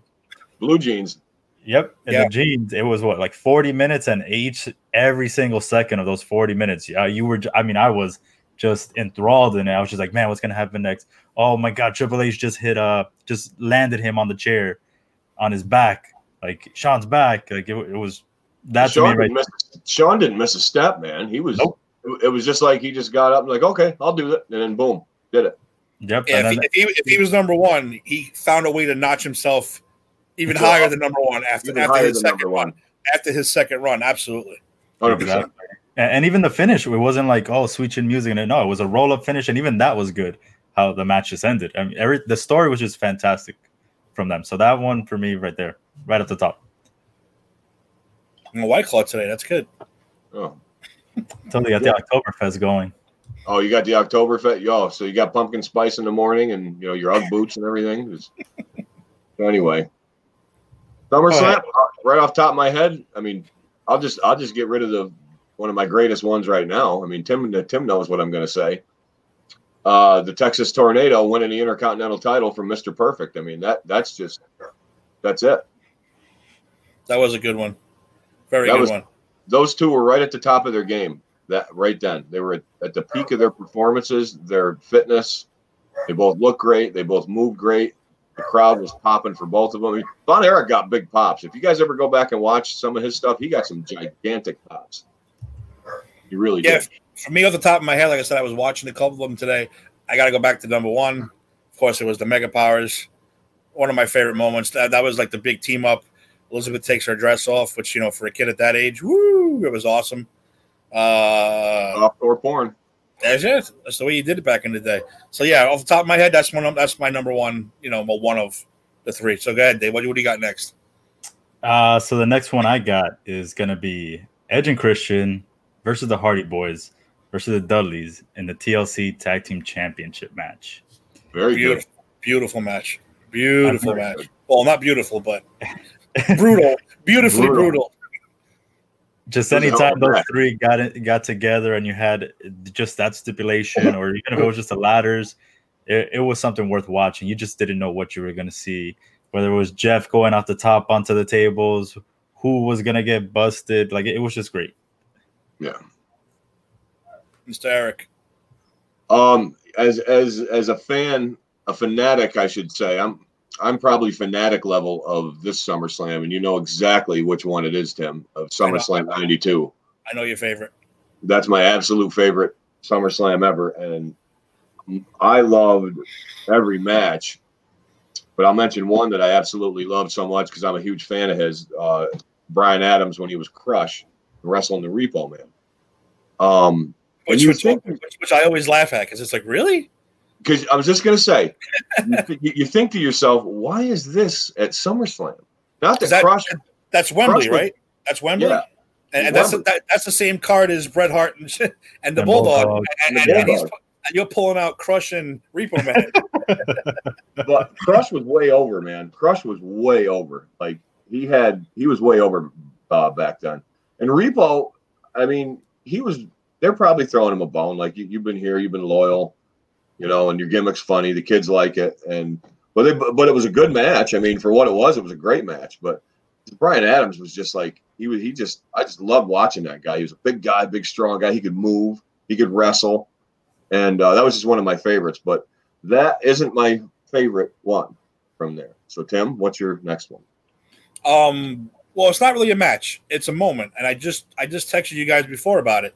[SPEAKER 3] Blue jeans.
[SPEAKER 2] Yep, in
[SPEAKER 1] Yeah.
[SPEAKER 2] the jeans, it was what like forty minutes, and each every single second of those forty minutes, yeah, you were. j- I mean, I was just enthralled in it. I was just like, man, what's gonna happen next? Oh my god, Triple H just hit, uh, just landed him on the chair, on his back, like Shawn's back. Like it, it was that to
[SPEAKER 3] Shawn
[SPEAKER 2] right.
[SPEAKER 3] didn't, miss, Shawn didn't miss a step, man. He was.
[SPEAKER 2] Nope.
[SPEAKER 3] It, it was just like he just got up and like, okay, I'll do that, and then boom, did it.
[SPEAKER 2] Yep,
[SPEAKER 1] Yeah,
[SPEAKER 2] and
[SPEAKER 1] if, he, if, he, if he was number one, he found a way to notch himself even
[SPEAKER 3] Yeah.
[SPEAKER 1] higher than number one after, after his second
[SPEAKER 3] number
[SPEAKER 1] run.
[SPEAKER 3] one.
[SPEAKER 1] After his second run, absolutely.
[SPEAKER 3] Oh, Hundred percent.
[SPEAKER 2] Exactly. and, and even the finish, it wasn't like oh sweet chin music, and no, it was a roll up finish, and even that was good. How the match just ended. I mean, every the story was just fantastic from them. So that one for me, right there, right at the top.
[SPEAKER 1] I'm a white claw today. That's good.
[SPEAKER 3] Oh.
[SPEAKER 2] Totally got the Oktoberfest going.
[SPEAKER 3] oh, you got the Oktoberfest. Yo, so you got pumpkin spice in the morning, and you know your UGG boots and everything. Just- so anyway, SummerSlam. Right off top of my head, I mean, I'll just I'll just get rid of the one of my greatest ones right now. I mean, Tim Tim knows what I'm going to say. Uh, the Texas Tornado winning the Intercontinental title from Mr. Perfect. I mean that that's just that's it.
[SPEAKER 1] That was a good one. Very
[SPEAKER 3] That
[SPEAKER 1] good
[SPEAKER 3] was-
[SPEAKER 1] one.
[SPEAKER 3] those two were right at the top of their game that right then they were at, at the peak of their performances their fitness they both looked great they both moved great The crowd was popping for both of them. I mean, Von Erich got big pops. If you guys ever go back and watch some of his stuff, he got some gigantic pops. He really
[SPEAKER 1] Yeah,
[SPEAKER 3] did.
[SPEAKER 1] for me, off the top of my head, like I said, I was watching a couple of them today. I got to go back to number one. Of course, it was the Mega Powers. One of my favorite moments. That, that was like the big team up. Elizabeth takes her dress off, which, you know, for a kid at that age, woo, it was awesome. Uh,
[SPEAKER 3] Offshore porn.
[SPEAKER 1] That's it. That's the way you did it back in the day. So, yeah, off the top of my head, that's one. Of, that's my number one, you know, well, one of the three. So, go ahead, Dave. What, what do you got next?
[SPEAKER 2] Uh, so the next one I got is gonna be Edge and Christian versus the Hardy Boys versus the Dudleys in the TLC Tag Team Championship match.
[SPEAKER 3] Very
[SPEAKER 1] Beautiful, beautiful match. Beautiful match.
[SPEAKER 3] good.
[SPEAKER 1] Well, not beautiful, but brutal. Beautifully
[SPEAKER 3] Brutal.
[SPEAKER 1] brutal.
[SPEAKER 2] Just
[SPEAKER 3] It was
[SPEAKER 2] anytime those
[SPEAKER 3] match.
[SPEAKER 2] three got it, got together and you had just that stipulation, or even if it was just the ladders, it, it was something worth watching. You just didn't know what you were gonna see. Whether it was Jeff going off the top onto the tables, who was gonna get busted, like it was just great.
[SPEAKER 3] Yeah.
[SPEAKER 1] Mr. Eric.
[SPEAKER 3] Um, as as as a fan, a fanatic, I should say, I'm I'm probably fanatic level of this SummerSlam, and you know exactly which one it is, Tim, of SummerSlam '92.
[SPEAKER 1] I know your favorite.
[SPEAKER 3] That's my absolute favorite SummerSlam ever, and I loved every match. But I'll mention one that I absolutely loved so much because I'm a huge fan of his. Uh, Brian Adams when he was Crush wrestling the Repo Man. Um,
[SPEAKER 1] Which,
[SPEAKER 3] you
[SPEAKER 1] which,
[SPEAKER 3] think-
[SPEAKER 1] which, which I always laugh at because it's like, really?
[SPEAKER 3] Because I was just gonna say, you, th- you think to yourself, why is this at SummerSlam? Not
[SPEAKER 1] Is
[SPEAKER 3] that
[SPEAKER 1] that-
[SPEAKER 3] Crush,
[SPEAKER 1] That's Wembley,
[SPEAKER 3] Crush was-
[SPEAKER 1] right? That's Wembley.
[SPEAKER 3] yeah,
[SPEAKER 1] and, and
[SPEAKER 3] It's
[SPEAKER 1] that's the, that, that's the same card as Bret Hart and, and the
[SPEAKER 2] And
[SPEAKER 1] Bulldog.
[SPEAKER 2] Bulldog.
[SPEAKER 1] And,
[SPEAKER 3] The
[SPEAKER 1] and, and he's,
[SPEAKER 3] Bulldog.
[SPEAKER 1] and you're pulling out Crush and Repo Man.
[SPEAKER 3] but Crush was way over, man. Crush was way over. Like he had, he was way over uh, back then. And Repo, I mean, he was. They're probably throwing him a bone. Like you, you've been here, you've been loyal, you know, and your gimmick's funny. The kids like it, and but they, but it was a good match. I mean, for what it was, it was a great match. But Brian Adams was just like he was. He just, I just loved watching that guy. He was a big guy, big strong guy. He could move, he could wrestle, and uh, that was just one of my favorites. But that isn't my favorite one from there. So Tim, what's your next one?
[SPEAKER 1] Um, well, it's not really a match; it's a moment. And I just I just texted you guys before about it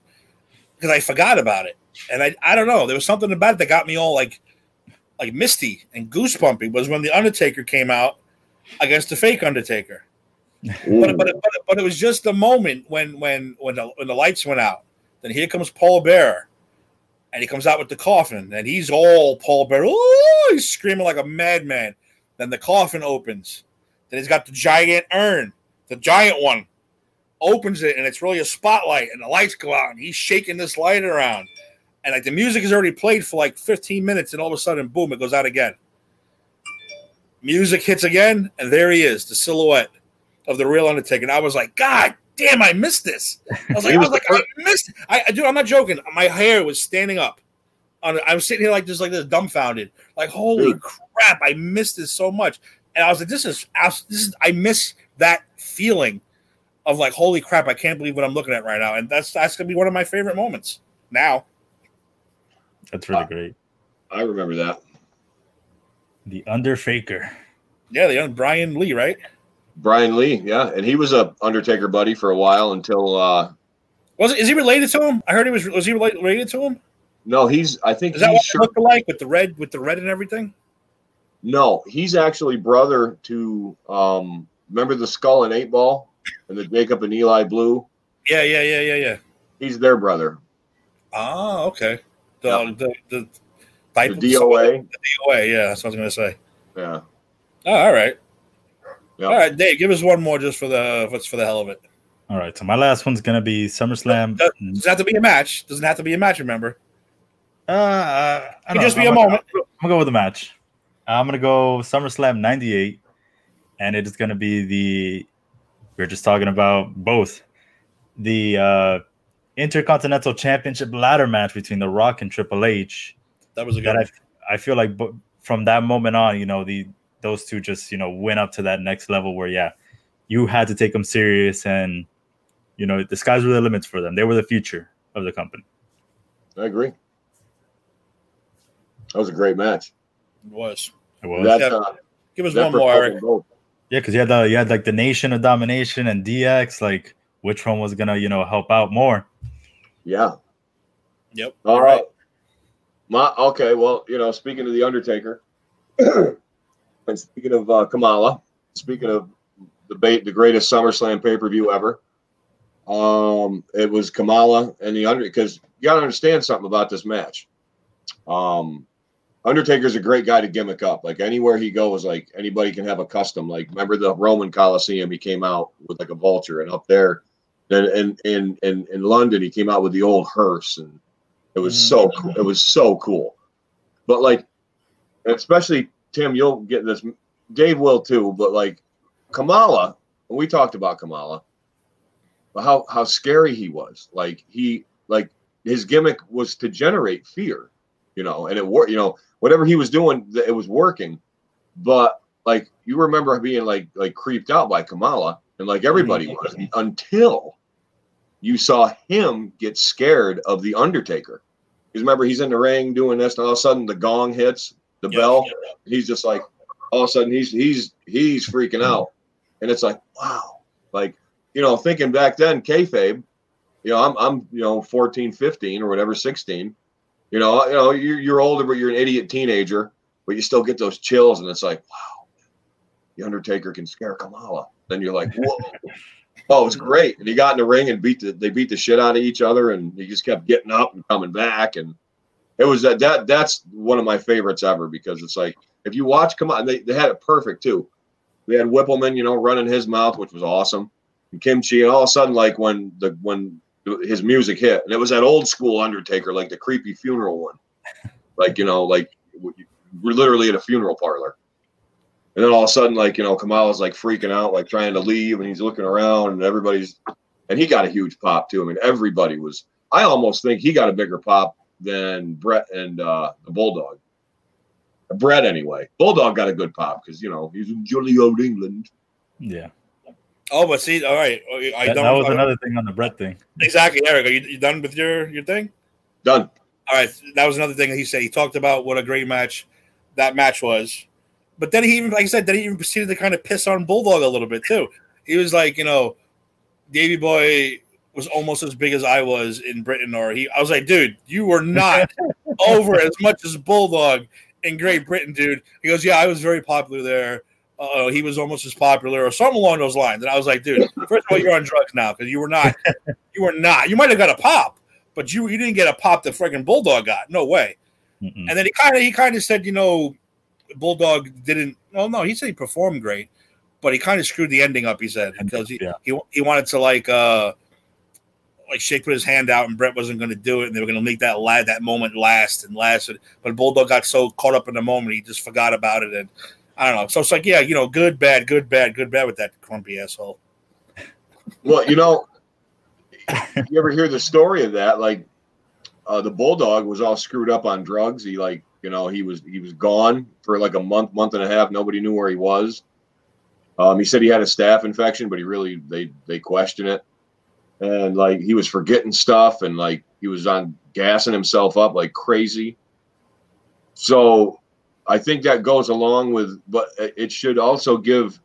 [SPEAKER 1] because I forgot about it, and I I don't know. There was something about it that got me all like like misty and goosebumpy. Was when the Undertaker came out against the fake Undertaker. But, but, but, but it was just the moment when when when the, when the lights went out. Then here comes Paul Bearer, and he comes out with the coffin, and he's all Paul Bearer. Ooh, he's screaming like a madman. Then the coffin opens. Then he's got the giant urn, the giant one. Opens it, and it's really a spotlight, and the lights go out, and he's shaking this light around. And like the music is already played for like 15 minutes, and all of a sudden, boom, it goes out again. Music hits again, and there he is, the silhouette of the real Undertaker. And I was like, God damn, I missed this. I was like, I
[SPEAKER 3] was
[SPEAKER 1] like, I missed. I, I dude, I'm not joking. My hair was standing up. On, I was sitting here like just like this, dumbfounded. Like, holy
[SPEAKER 3] Dude.
[SPEAKER 1] crap, I missed this so much. And I was like, this is this is I miss that feeling of like, holy crap, I can't believe what I'm looking at right now. And that's that's gonna be one of my favorite moments now.
[SPEAKER 2] That's really
[SPEAKER 3] Uh,
[SPEAKER 2] great.
[SPEAKER 3] I remember that.
[SPEAKER 2] The Underfaker.
[SPEAKER 1] Yeah, the young Brian Lee, right?
[SPEAKER 3] Brian Lee, yeah, and he was a Undertaker buddy for a while until uh
[SPEAKER 1] Was it, is he related to him? I heard he was. Was he related, related to him?
[SPEAKER 3] no, he's I think
[SPEAKER 1] Is that
[SPEAKER 3] he's
[SPEAKER 1] what
[SPEAKER 3] sure,
[SPEAKER 1] it looked like with the red, with the red and everything?
[SPEAKER 3] no, he's actually brother to um remember the skull and eight ball and the Jacob and Eli Blu?
[SPEAKER 1] Yeah, yeah, yeah, yeah, yeah.
[SPEAKER 3] He's their brother.
[SPEAKER 1] Oh, okay. The
[SPEAKER 3] Yeah.
[SPEAKER 1] the the,
[SPEAKER 3] The DOA.
[SPEAKER 1] DOA. Yeah, that's what I was gonna say.
[SPEAKER 3] Yeah.
[SPEAKER 1] Oh, all right.
[SPEAKER 3] Yeah.
[SPEAKER 1] All right, Dave, give us one more just for the what's for the hell of it.
[SPEAKER 2] All right, so my last one's gonna be SummerSlam.
[SPEAKER 1] Does- Doesn't have to be a match. Doesn't have to be a match. Remember,
[SPEAKER 2] Uh, I
[SPEAKER 1] it
[SPEAKER 2] don't
[SPEAKER 1] can just
[SPEAKER 2] know.
[SPEAKER 1] be a
[SPEAKER 2] I'm gonna-
[SPEAKER 1] moment.
[SPEAKER 2] I'm gonna go with the match. I'm gonna go SummerSlam '98, and it is gonna be the. We are just talking about both the uh, Intercontinental Championship ladder match between The Rock and Triple H.
[SPEAKER 1] That was a good.
[SPEAKER 2] That
[SPEAKER 1] One.
[SPEAKER 2] I I feel like bo- from that moment on, you know, the those two just you know went up to that next level where yeah, you had to take them serious, and you know the skies were the limits for them. They were the future of the company.
[SPEAKER 3] I agree. That was a great match.
[SPEAKER 1] It was.
[SPEAKER 2] It was.
[SPEAKER 3] That
[SPEAKER 1] Yeah.
[SPEAKER 3] uh,
[SPEAKER 1] Give us one more, Eric.
[SPEAKER 3] both.
[SPEAKER 2] Yeah, because you had the you had like the Nation of Domination and DX. Like, which one was gonna you know help out more?
[SPEAKER 3] Yeah.
[SPEAKER 1] Yep.
[SPEAKER 3] All
[SPEAKER 1] you're
[SPEAKER 3] right. My okay. Well, you know, speaking of the Undertaker, and speaking of uh, Kamala, speaking of the bait, the greatest SummerSlam pay per view ever. Um, it was Kamala and the Under because you got to understand something about this match. Um, Undertaker's a great guy to gimmick up. Like anywhere he goes, like anybody can have a custom. Like remember the Roman Coliseum? He came out with like a vulture, and up there, then in in in in London, he came out with the old hearse, and it was so mm. cool. It was so cool. But like, especially Tim, you'll get this. Dave will too. But like Kamala, we talked about Kamala, how how scary he was. Like he like his gimmick was to generate fear, you know, and it worked. You know, whatever he was doing, it was working. But like you remember being like like creeped out by Kamala, and like everybody was until you saw him get scared of the Undertaker. Because remember, he's in the ring doing this, and all of a sudden the gong hits, the
[SPEAKER 1] Yeah.
[SPEAKER 3] bell. He's just like, all of a sudden he's he's he's freaking out, and it's like, wow, like you know, thinking back then, kayfabe, you know, I'm I'm you know 14, 15 or whatever, 16. You know, you know, you're you're older, but you're an idiot teenager, but you still get those chills, and it's like, wow, the Undertaker can scare Kamala. Then you're like, whoa. Oh, it's great. And he got in the ring and beat the they beat the shit out of each other and he just kept getting up and coming back. And it was that that that's one of my favorites ever because it's like if you watch come on, they, they had it perfect too. They had Wippleman, you know, running his mouth, which was awesome. And Kim Chee, and all of a sudden, like when the when his music hit, and it was that old school Undertaker, like the creepy funeral one. Like, you know, like we're literally at a funeral parlor. And then all of a sudden, like, you know, Kamala's like freaking out, like trying to leave, and he's looking around, and everybody's, and he got a huge pop too. I mean, everybody was, I almost think he got a bigger pop than Bret and uh, the Bulldog. Bret, anyway. Bulldog got a good pop because, you know, he's in jolly old England.
[SPEAKER 2] Yeah,
[SPEAKER 1] Oh, but see, all right. Are you- are you
[SPEAKER 2] that, that
[SPEAKER 1] with-
[SPEAKER 2] was another thing on the Bret thing.
[SPEAKER 1] Exactly, Eric. Are you, you done with your your thing?
[SPEAKER 3] Done.
[SPEAKER 1] All right, that was another thing that he said. He talked about what a great match that match was, but then he even, like I said, then he even proceeded to kind of piss on Bulldog a little bit too. He was like, you know, Davey Boy was almost as big as I was in Britain, or he. I was like, dude, you were not over as much as Bulldog in Great Britain, dude. He goes, yeah, I was very popular there. Uh, he was almost as popular, or something along those lines. And I was like, dude, first of all, you're on drugs now because you were not, you were not. You might have got a pop, but you you didn't get a pop that freaking Bulldog got. No way.
[SPEAKER 2] Mm-mm.
[SPEAKER 1] And then he kind of he kind of said, you know, Bulldog didn't. Well, no, he said he performed great, but he kind of screwed the ending up. He said because he
[SPEAKER 2] Yeah.
[SPEAKER 1] he, he wanted to like uh like Shake put his hand out and Bret wasn't going to do it, and they were going to make that la- that moment last and last. But Bulldog got so caught up in the moment, he just forgot about it, and I don't know. So it's like, yeah, you know, good, bad, good, bad, good, bad with that grumpy asshole.
[SPEAKER 3] Well, you know, you ever hear the story of that? Like, uh, the bulldog was all screwed up on drugs. He like, you know, he was he was gone for like a month, month and a half. Nobody knew where he was. Um, he said he had a staph infection, but he really they they question it. And like he was forgetting stuff, and like he was on gassing himself up like crazy. So, I think that goes along with, but it should also give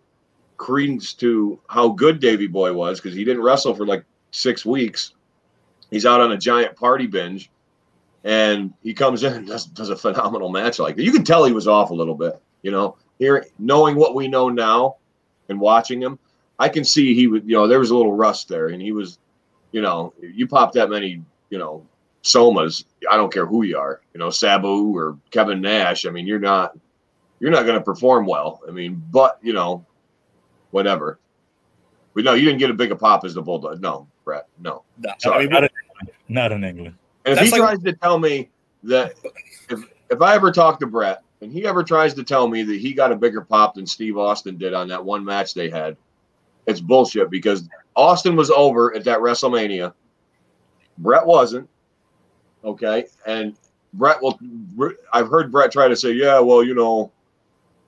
[SPEAKER 3] credence to how good Davey Boy was because he didn't wrestle for like six weeks. He's out on a giant party binge, and he comes in and does, does a phenomenal match like that. You can tell he was off a little bit, you know. Here, knowing what we know now, and watching him, I can see he would, you know, there was a little rust there, and he was, you know, you pop that many, you know, somas. I don't care who you are, you know, Sabu or Kevin Nash. I mean, you're not, you're not going to perform well. I mean, but you know, whatever. But no, you didn't get a big a pop as the bulldog. No, Bret. No.
[SPEAKER 1] No,
[SPEAKER 3] Sorry,
[SPEAKER 1] I mean,
[SPEAKER 2] Not in, not in England.
[SPEAKER 3] And if
[SPEAKER 1] That's
[SPEAKER 3] he
[SPEAKER 1] like-
[SPEAKER 3] tries to tell me that if if I ever talk to Bret and he ever tries to tell me that he got a bigger pop than Steve Austin did on that one match they had, it's bullshit because Austin was over at that WrestleMania. Bret wasn't. Okay. And Bret will I've heard Bret try to say, yeah, well, you know,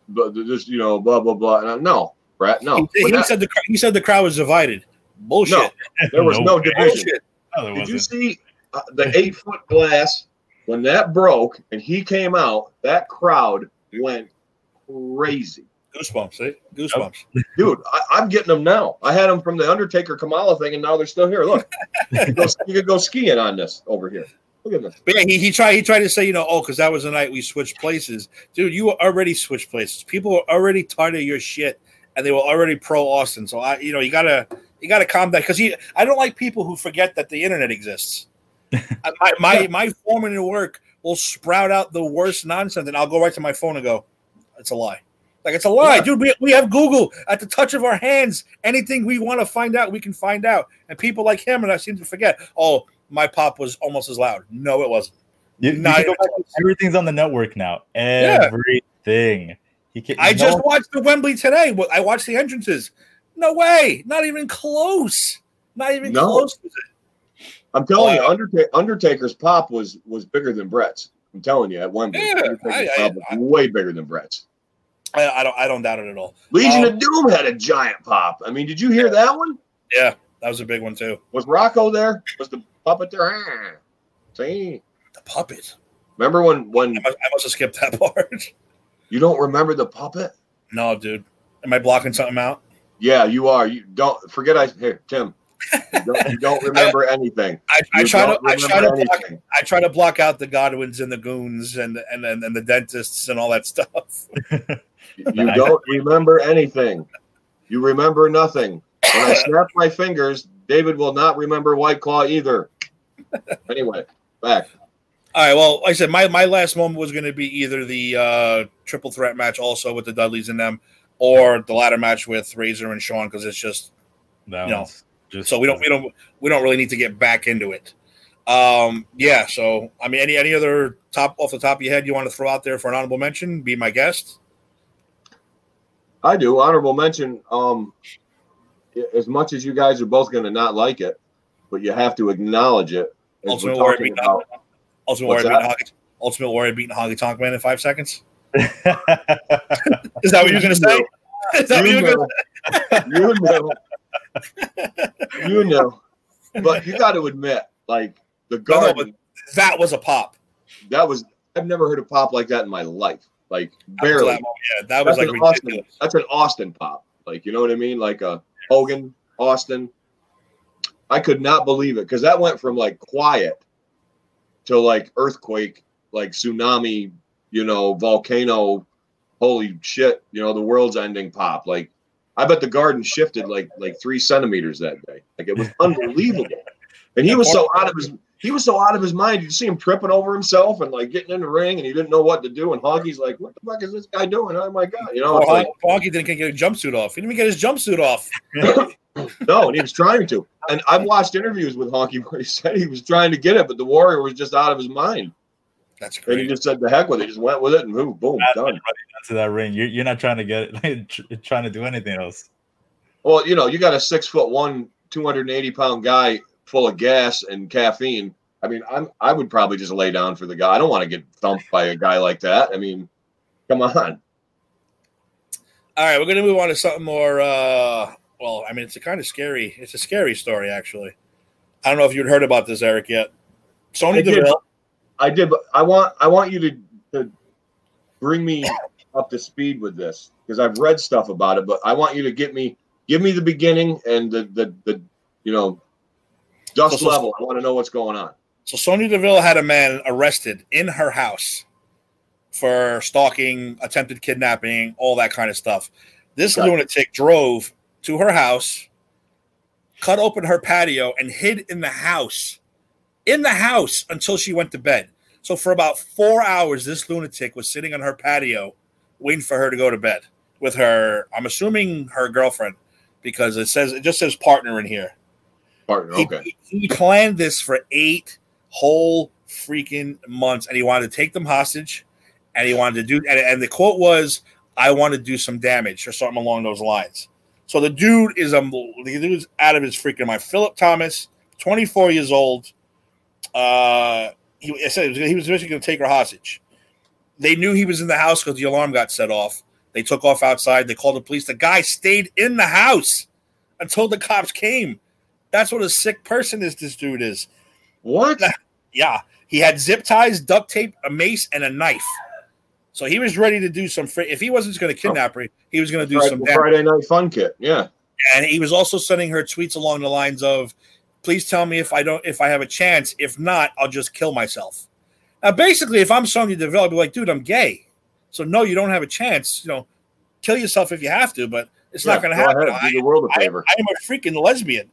[SPEAKER 3] but this, you know, blah blah blah. And I, no, Bret, no.
[SPEAKER 1] he, he
[SPEAKER 3] that-
[SPEAKER 1] said the he said the crowd was divided. Bullshit.
[SPEAKER 3] no, there was no
[SPEAKER 2] way.
[SPEAKER 3] division.
[SPEAKER 2] No,
[SPEAKER 3] Did you see uh, the eight foot glass when that broke and he came out? That crowd went crazy.
[SPEAKER 1] Goosebumps, see? Goosebumps.
[SPEAKER 3] Dude, I, am getting them now. I had them from the Undertaker Kamala thing, and now they're still here. Look, you, could go, you could go skiing on this over here. Look at this.
[SPEAKER 1] But yeah, he, he tried he tried to say, you know, oh, because that was the night we switched places. Dude, you were already switched places. People were already tired of your shit and they were already pro Austin. So I, you know, you gotta you gotta calm down because he I don't like people who forget that the internet exists. my my my foreman at work will sprout out the worst nonsense, and I'll go right to my phone and go, "It's a lie." Like it's a lie, yeah. dude. We, we have Google at the touch of our hands. Anything we want to find out, we can find out. And people like him, and I seem to forget. Oh, my pop was almost as loud. No, it wasn't.
[SPEAKER 2] You, you everything's on the network now. Everything.
[SPEAKER 1] Yeah. Can, I just watched the Wembley today. I watched the entrances. No way. Not even close. Not even no. close
[SPEAKER 3] I'm telling you, Undertaker, Undertaker's pop was was bigger than Bret's. I'm telling you, at Wembley, yeah, I, I, I, way bigger than Bret's.
[SPEAKER 1] I, I, don't I don't doubt it at all.
[SPEAKER 3] Legion um, of Doom had a giant pop. I mean, did you hear that one?
[SPEAKER 1] Yeah, that was a big one too.
[SPEAKER 3] Was Rocco there? Was the puppet their there? See
[SPEAKER 1] the puppet.
[SPEAKER 3] Remember when when
[SPEAKER 1] I must, I must have skipped that part.
[SPEAKER 3] You don't remember the puppet?
[SPEAKER 1] No, dude. Am I blocking something out?
[SPEAKER 3] Yeah, you are. You don't forget. I here, Tim. You don't, you don't remember
[SPEAKER 1] I,
[SPEAKER 3] anything.
[SPEAKER 1] I, I try to. I try to block. I try to block out the Godwins and the goons and and and, and the dentists and all that stuff.
[SPEAKER 3] you don't remember anything. You remember nothing. When I snap my fingers, David will not remember White Claw either. Anyway, back.
[SPEAKER 1] All right. Well, like I said, my, my last moment was going to be either the uh, triple threat match, also with the Dudleys in them, or the ladder match with Razor and Shawn, because it's just, that you know, just so we don't we don't we don't really need to get back into it. Um, yeah. So I mean, any any other top off the top of your head you want to throw out there for an honorable mention? Be my guest.
[SPEAKER 3] I do honorable mention. Um, as much as you guys are both going to not like it, but you have to acknowledge it.
[SPEAKER 1] Ultimate Warrior about, Ultimate Warrior beating Honky, Ultimate Warrior beating Honky Tonk Man in five seconds. Is that what you're going to say? Is that you
[SPEAKER 3] what you're going to You know. you know. But you got to admit, like the garden. No, no,
[SPEAKER 1] that was a pop.
[SPEAKER 3] That was. I've never heard a pop like that in my life. Like barely. That
[SPEAKER 1] yeah, that was
[SPEAKER 3] that's
[SPEAKER 1] like
[SPEAKER 3] Austin, That's an Austin pop. Like you know what I mean? Like a Hogan, Austin. I could not believe it because that went from like quiet to like earthquake, like tsunami, you know, volcano, holy shit, you know, the world's ending pop. Like I bet the garden shifted like like three centimeters that day. Like it was unbelievable. And he was so out of his he was so out of his mind. You see him tripping over himself and like getting in the ring, and he didn't know what to do. And Honky's like, "What the fuck is this guy doing? Oh my god!" You know,
[SPEAKER 1] well, like, Honky didn't get a jumpsuit off. He didn't even get his jumpsuit off.
[SPEAKER 3] no, and he was trying to. And I've watched interviews with Honky where he said he was trying to get it, but the Warrior was just out of his mind.
[SPEAKER 1] That's great.
[SPEAKER 3] And he just said the heck with it, just went with it and boom, boom, That's done.
[SPEAKER 2] To that ring, you're, you're not trying to get it, trying to do anything else.
[SPEAKER 3] Well, you know, you got a six foot one, 280 pound guy full of gas and caffeine. I mean, I'm I would probably just lay down for the guy. I don't want to get thumped by a guy like that. I mean, come on.
[SPEAKER 1] All right, we're gonna move on to something more uh well, I mean, it's a kind of scary. It's a scary story, actually. I don't know if you'd heard about this, Eric, yet. Sonya Deville.
[SPEAKER 3] I did, but I want I want you to, to bring me up to speed with this because I've read stuff about it, but I want you to get me give me the beginning and the the, the you know dust so, level. I want to know what's going on.
[SPEAKER 1] So Sonya Deville had a man arrested in her house for stalking, attempted kidnapping, all that kind of stuff. This okay. lunatic drove to her house, cut open her patio, and hid in the house, in the house until she went to bed. So for about four hours, this lunatic was sitting on her patio, waiting for her to go to bed with her. I'm assuming her girlfriend, because it says it just says partner in here.
[SPEAKER 3] Partner, okay.
[SPEAKER 1] He, he planned this for eight whole freaking months, and he wanted to take them hostage, and he wanted to do. And, and the quote was, "I want to do some damage" or something along those lines. So the dude is um the dude's out of his freaking mind. Philip Thomas, 24 years old. Uh, he I said he was basically going to take her hostage. They knew he was in the house because the alarm got set off. They took off outside. They called the police. The guy stayed in the house until the cops came. That's what a sick person is. This dude is.
[SPEAKER 3] What?
[SPEAKER 1] Yeah, he had zip ties, duct tape, a mace, and a knife. So he was ready to do some. Fr- if he wasn't going to oh. kidnap her, he was going to do
[SPEAKER 3] Friday,
[SPEAKER 1] some. damage.
[SPEAKER 3] Friday Night Fun kit. Yeah.
[SPEAKER 1] and he was also sending her tweets along the lines of please tell me if i don't if i have a chance if not i'll just kill myself now basically if i'm sonya deville i'd be like dude i'm gay so no you don't have a chance you know kill yourself if you have to but it's not going to happen
[SPEAKER 3] ahead, do the world a
[SPEAKER 1] I,
[SPEAKER 3] favor.
[SPEAKER 1] I am a freaking lesbian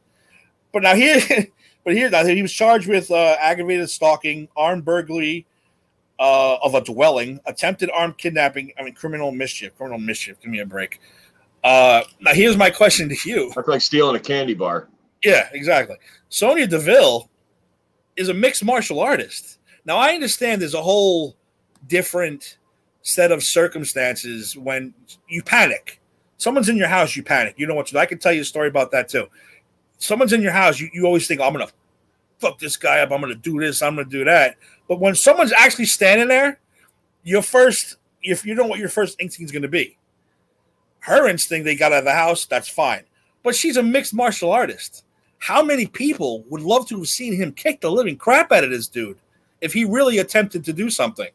[SPEAKER 1] but now here but here now he was charged with uh, aggravated stalking armed burglary uh, of a dwelling attempted armed kidnapping i mean criminal mischief criminal mischief give me a break uh, now here's my question to you
[SPEAKER 3] That's like stealing a candy bar.
[SPEAKER 1] yeah, exactly. Sonya Deville is a mixed martial artist. Now I understand there's a whole different set of circumstances when you panic. Someone's in your house, you panic. You know what? to. I can tell you a story about that too. Someone's in your house, you, you always think, I'm gonna fuck this guy up, I'm gonna do this, I'm gonna do that. But when someone's actually standing there, your first if you know what your first instinct is gonna be. Her instinct, they got out of the house, that's fine but she's a mixed martial artist. How many people would love to have seen him kick the living crap out of this dude if he really attempted to do something?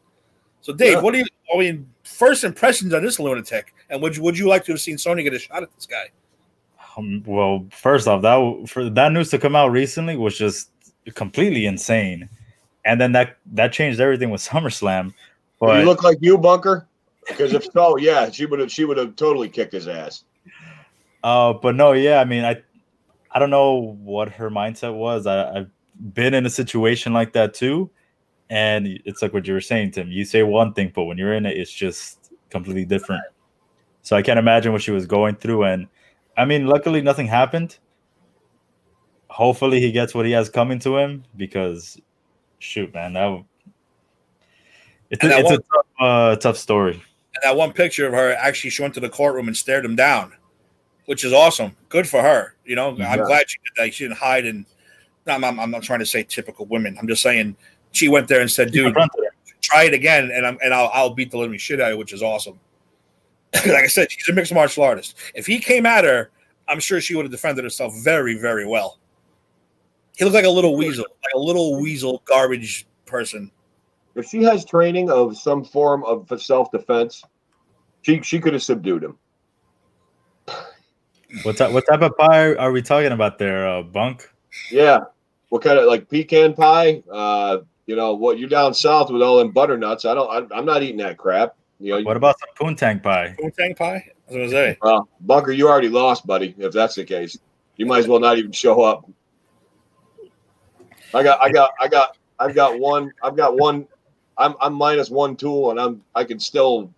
[SPEAKER 1] So, Dave,
[SPEAKER 3] Yeah.
[SPEAKER 1] what do you? I mean, first impressions on this lunatic, and would you, would you like to have seen Sony get a shot at this guy?
[SPEAKER 2] Um, well, first off, that for that news to come out recently was just completely insane, and then that that changed everything with SummerSlam. But
[SPEAKER 3] you look like you, Bunker? Because if so, yeah, she would have. She would have totally kicked his ass.
[SPEAKER 2] Uh, but no, yeah, I mean, I, I don't know what her mindset was. I, I've been in a situation like that too, and it's like what you were saying, Tim. You say one thing, but when you're in it, it's just completely different. So I can't imagine what she was going through. And I mean, luckily, nothing happened. Hopefully, he gets what he has coming to him because, shoot, man, that it's, a, it's a tough, uh, tough story.
[SPEAKER 1] And that one picture of her actually she went to the courtroom and stared him down, which is awesome. Good for her. You know, I'm glad she did that. She didn't hide and. I'm, I'm, I'm not trying to say typical women. I'm just saying she went there and said, "Dude, try it again, and I'm and I'll, I'll beat the living shit out of you, which is awesome. like I said, she's a mixed martial artist. If he came at her, I'm sure she would have defended herself very, very well. He looked like a little weasel, like a little weasel garbage person.
[SPEAKER 3] If she has training of some form of self defense, she she could have subdued him.
[SPEAKER 2] What type, what type of pie are we talking about there, uh, Bunk?
[SPEAKER 3] Yeah. What kind of like pecan pie? Uh, you know what? You're down south with all them butternuts. I don't. I, I'm not eating that crap. You know.
[SPEAKER 2] What about some poontang pie?
[SPEAKER 1] Poontang pie? I was gonna say.
[SPEAKER 3] Well, Bunker, you already lost, buddy. If that's the case, you might as well not even show up. I got, I got, I got, I've got one. I've got one. I'm, I'm minus one tool, and I'm, I can still.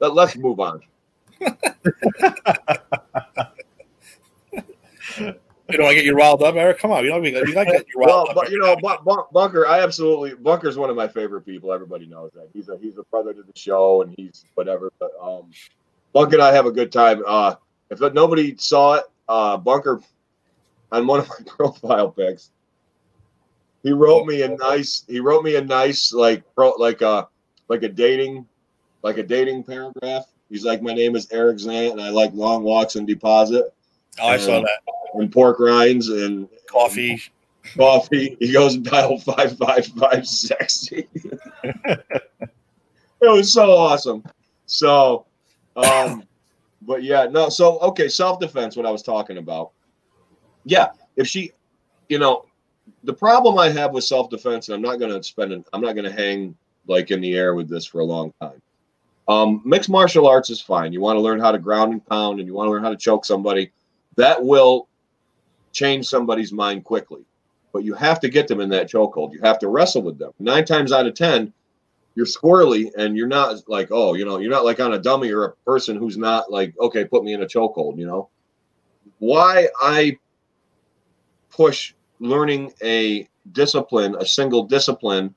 [SPEAKER 3] Let, let's move on.
[SPEAKER 1] You know, I get you riled up, Eric. Come on, you know, you got you gotta get you
[SPEAKER 3] Well,
[SPEAKER 1] up.
[SPEAKER 3] but you know, Bu- Bu- Bunker, I absolutely Bunker's one of my favorite people. Everybody knows that. He's a he's a brother to the show, and he's whatever. But um, Bunker and I have a good time. Uh, if nobody saw it, uh, Bunker on one of my profile pics, he wrote me a nice. He wrote me a nice like pro like a like a dating like a dating paragraph. He's like, my name is Eric Zant, and I like long walks and deposit
[SPEAKER 1] oh, I saw that
[SPEAKER 3] and pork rinds and
[SPEAKER 1] coffee.
[SPEAKER 3] coffee. He goes and dial five five five sexy. it was so awesome. So, um, but yeah, no. So okay, self defense. What I was talking about. Yeah, if she, you know, the problem I have with self defense, and I'm not going to spend. An, I'm not going to hang like in the air with this for a long time. Um, mixed martial arts is fine. You want to learn how to ground and pound, and you want to learn how to choke somebody. That will change somebody's mind quickly but you have to get them in that chokehold. You have to wrestle with them. Nine times out of ten, you're squirrely and you're not like, oh, you know, you're not like on a dummy or a person who's not like, okay, put me in a chokehold, you know. Why I push learning a discipline, a single discipline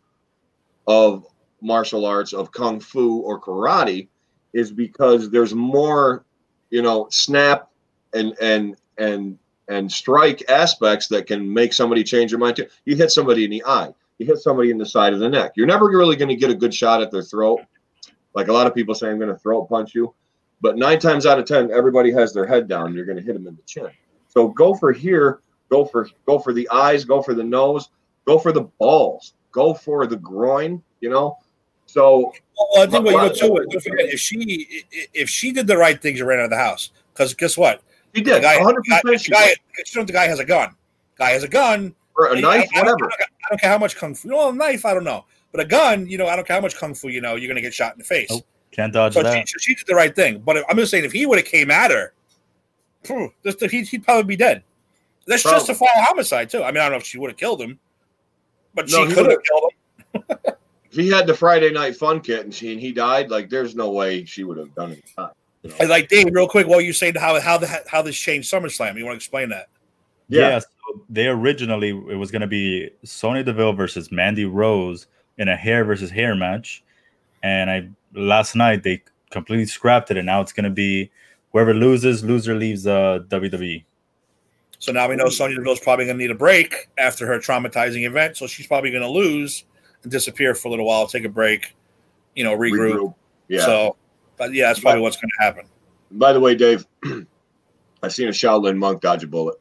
[SPEAKER 3] of martial arts, of kung fu or karate, is because there's more, you know, snap and and and and strike aspects that can make somebody change their mind too. You hit somebody in the eye, you hit somebody in the side of the neck. You're never really going to get a good shot at their throat. Like a lot of people say, I'm going to throat punch you. But nine times out of ten, everybody has their head down. You're going to hit them in the chin. So go for here. Go for go for the eyes. Go for the nose. Go for the balls. Go for the groin. You know, So
[SPEAKER 1] Well, I think what you know too. Don't forget if she if she did the right thing, she ran out of the house. Because guess what?
[SPEAKER 3] He
[SPEAKER 1] The
[SPEAKER 3] did.
[SPEAKER 1] guy,
[SPEAKER 3] 100
[SPEAKER 1] the guy, the guy, you the guy has a gun. Guy has a gun.
[SPEAKER 3] or a knife,
[SPEAKER 1] I, I
[SPEAKER 3] whatever.
[SPEAKER 1] I don't, I don't care how much kung fu. Well, a knife, I don't know, but a gun, you know, I don't care how much kung fu you know, you're gonna get shot in the face.
[SPEAKER 2] Nope. Can't dodge
[SPEAKER 1] So she,
[SPEAKER 2] that.
[SPEAKER 1] so she did the right thing. But I'm just saying, if he would have came at her, phew, this, he'd, he'd probably be dead. That's
[SPEAKER 3] Probably.
[SPEAKER 1] justifiable homicide too. I mean, I don't know if she would have killed him, but
[SPEAKER 3] No,
[SPEAKER 1] she could have
[SPEAKER 3] would've-
[SPEAKER 1] killed him.
[SPEAKER 3] If he had the Friday night fun kit and she and he died, like there's no way she would have done it. You know?
[SPEAKER 1] And like Dave, real quick, while you saying how how the, how this changed SummerSlam, you want to explain that?
[SPEAKER 2] Yeah.
[SPEAKER 3] Yeah.
[SPEAKER 2] so they originally it was going to be Sonya Deville versus Mandy Rose in a hair versus hair match, and I last night they completely scrapped it, and now it's going to be whoever loses, loser leaves uh, WWE.
[SPEAKER 1] So now we know Sonya Deville's probably going to need a break after her traumatizing event. So she's probably going to lose and disappear for a little while, take a break, you know, regroup.
[SPEAKER 3] Regroup. Yeah.
[SPEAKER 1] So, but yeah, that's probably what's going to happen.
[SPEAKER 3] By the way, Dave, I've seen a Shaolin monk dodge a bullet.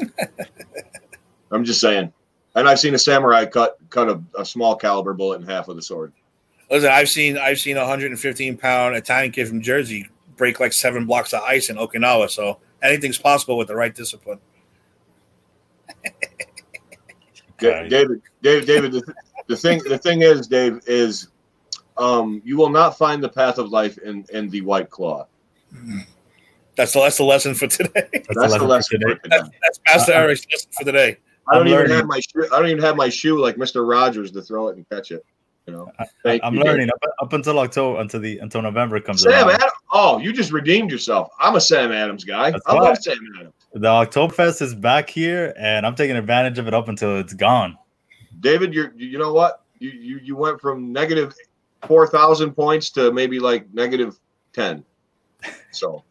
[SPEAKER 3] I'm just saying. And I've seen a samurai cut cut a, a small caliber bullet in half with a sword.
[SPEAKER 1] Listen, I've seen I've seen a 115 pound Italian kid from Jersey break like seven blocks of ice in Okinawa. So anything's possible with the right discipline.
[SPEAKER 3] Da- David, David, David. The, the thing, the thing is, Dave, is um, you will not find the path of life in in the white claw.
[SPEAKER 1] That's the that's the lesson for today.
[SPEAKER 3] That's the lesson
[SPEAKER 2] today.
[SPEAKER 3] for today.
[SPEAKER 1] That's Master
[SPEAKER 2] Uh,
[SPEAKER 1] Eric's lesson for today.
[SPEAKER 3] I don't
[SPEAKER 2] I'm
[SPEAKER 3] even
[SPEAKER 2] learning.
[SPEAKER 3] have my shoe. I don't even have my shoe like Mister Rogers to throw it and catch it. You know. Thank
[SPEAKER 2] I'm
[SPEAKER 3] you,
[SPEAKER 2] learning up, up until October, until the until November comes
[SPEAKER 3] Sam
[SPEAKER 2] around.
[SPEAKER 3] Adams. Oh, you just redeemed yourself. I'm a Sam Adams guy.
[SPEAKER 2] That's
[SPEAKER 3] I
[SPEAKER 2] why.
[SPEAKER 3] love Sam Adams.
[SPEAKER 2] The Oktoberfest is back here, and I'm taking advantage of it up until it's gone.
[SPEAKER 3] David, you're you know what? You you you went from negative four thousand points to maybe like negative ten. So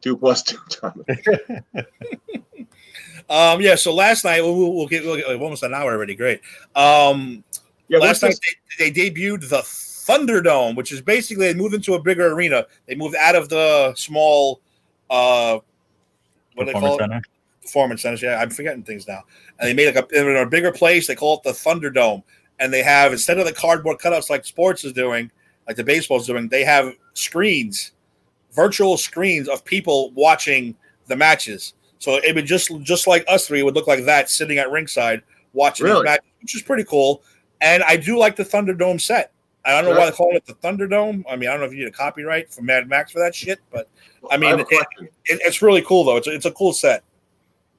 [SPEAKER 3] two plus two times.
[SPEAKER 1] Um, yeah. So last night we'll, we'll get we'll get almost an hour already. Great. Um,
[SPEAKER 3] Yeah,
[SPEAKER 1] last night they, they debuted the Thunderdome, which is basically they moved into a bigger arena. They moved out of the small, uh, what do they call
[SPEAKER 2] Performance
[SPEAKER 1] it?
[SPEAKER 2] Center.
[SPEAKER 1] Performance centers. Yeah, I'm forgetting things now. And they made like a in a bigger place. They call it the Thunderdome, and they have instead of the cardboard cutouts like sports is doing, like the baseball's doing, they have screens, virtual screens of people watching the matches. So it would just just like us three would look like that sitting at ringside watching
[SPEAKER 3] Really?
[SPEAKER 1] matches, which is pretty cool. And I do like the Thunderdome set. I don't know why
[SPEAKER 3] Sure.
[SPEAKER 1] they call it the Thunderdome. I mean, I don't know if you need a copyright from Mad Max for that shit, but I mean,
[SPEAKER 3] a
[SPEAKER 1] it- it, it's really cool though. It's a, it's a cool set.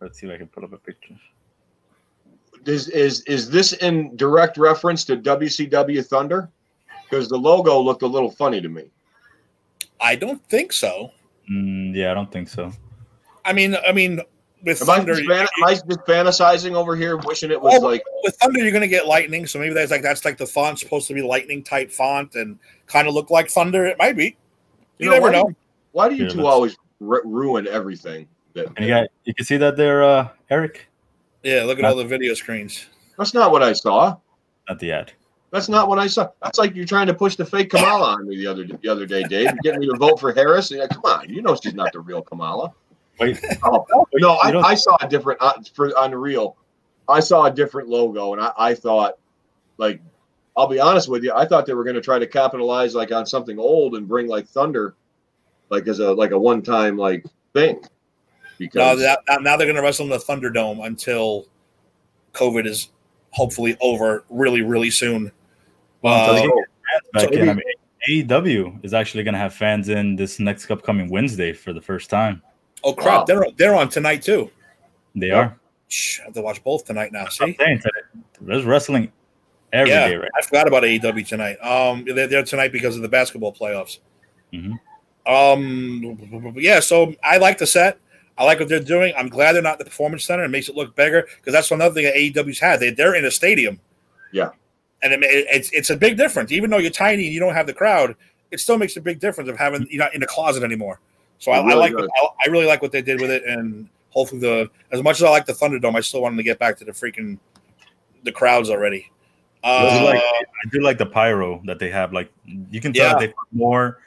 [SPEAKER 2] Let's see if I can pull up a picture.
[SPEAKER 3] Is is is this in direct reference to WCW Thunder? Because the logo looked a little funny to me.
[SPEAKER 1] I don't think so.
[SPEAKER 2] Mm, yeah, I don't think so.
[SPEAKER 1] I mean, I mean, with
[SPEAKER 3] Am I,
[SPEAKER 1] Thunder,
[SPEAKER 3] just, fan- am I just fantasizing over here, wishing it was
[SPEAKER 1] Well,
[SPEAKER 3] like
[SPEAKER 1] with Thunder, you're going to get lightning. So maybe that's like that's like the font supposed to be lightning type font and kind of look like Thunder. It might be. You, never
[SPEAKER 3] why
[SPEAKER 1] know.
[SPEAKER 3] Do you, why do you
[SPEAKER 2] Here,
[SPEAKER 3] two
[SPEAKER 2] let's-
[SPEAKER 3] always ru- ruin everything? That,
[SPEAKER 2] And you got you can see that there, uh, Eric.
[SPEAKER 1] Yeah, look at all the video screens.
[SPEAKER 3] that's not what I saw.
[SPEAKER 2] Not the ad.
[SPEAKER 3] That's not what I saw. That's like you're trying to push the fake Kamala on me the other the other day, Dave. You're getting me to vote for Harris. Yeah, come on, you know she's not the real Kamala.
[SPEAKER 2] Wait,
[SPEAKER 3] Oh no, I, I saw a different uh, for on the real. I saw a different logo, and I, I thought, like, I'll be honest with you, I thought they were going to try to capitalize like on something old and bring like Thunder, like as a like a one time like thing.
[SPEAKER 1] Now,
[SPEAKER 3] Because
[SPEAKER 1] that, now- now they're going to wrestle in the Thunderdome until COVID is hopefully over really, really soon.
[SPEAKER 2] Well,
[SPEAKER 1] Uh,
[SPEAKER 2] get
[SPEAKER 1] so
[SPEAKER 2] in. I mean, AEW is actually going to have fans in this next upcoming Wednesday for the first time.
[SPEAKER 1] oh crap,
[SPEAKER 3] Wow.
[SPEAKER 1] they're they're on tonight too.
[SPEAKER 2] They are.
[SPEAKER 1] Shh, I have to watch both tonight now.
[SPEAKER 2] I'm
[SPEAKER 1] See,
[SPEAKER 2] saying there's wrestling every day,
[SPEAKER 1] yeah,
[SPEAKER 2] right?
[SPEAKER 1] I forgot about AEW tonight. Um, they're there tonight because of the basketball playoffs.
[SPEAKER 2] Mhm.
[SPEAKER 1] Um, yeah, so I like the set. I like what they're doing. I'm glad they're not at the performance center. It makes it look bigger because that's another thing that AEW's had. They, they're in a stadium.
[SPEAKER 3] Yeah.
[SPEAKER 1] and it, it- it's it's a big difference. Even though you're tiny and you don't have the crowd, it still makes a big difference of having you're not in the closet anymore. So I,
[SPEAKER 3] really
[SPEAKER 1] I like
[SPEAKER 3] does.
[SPEAKER 1] I, I really like what they did with it, and hopefully the as much as I like the Thunderdome, I still want them to get back to the freaking the crowds already.
[SPEAKER 2] I do
[SPEAKER 1] Uh,
[SPEAKER 2] like I do like the pyro that they have. Like you can tell
[SPEAKER 1] Yeah.
[SPEAKER 2] they put more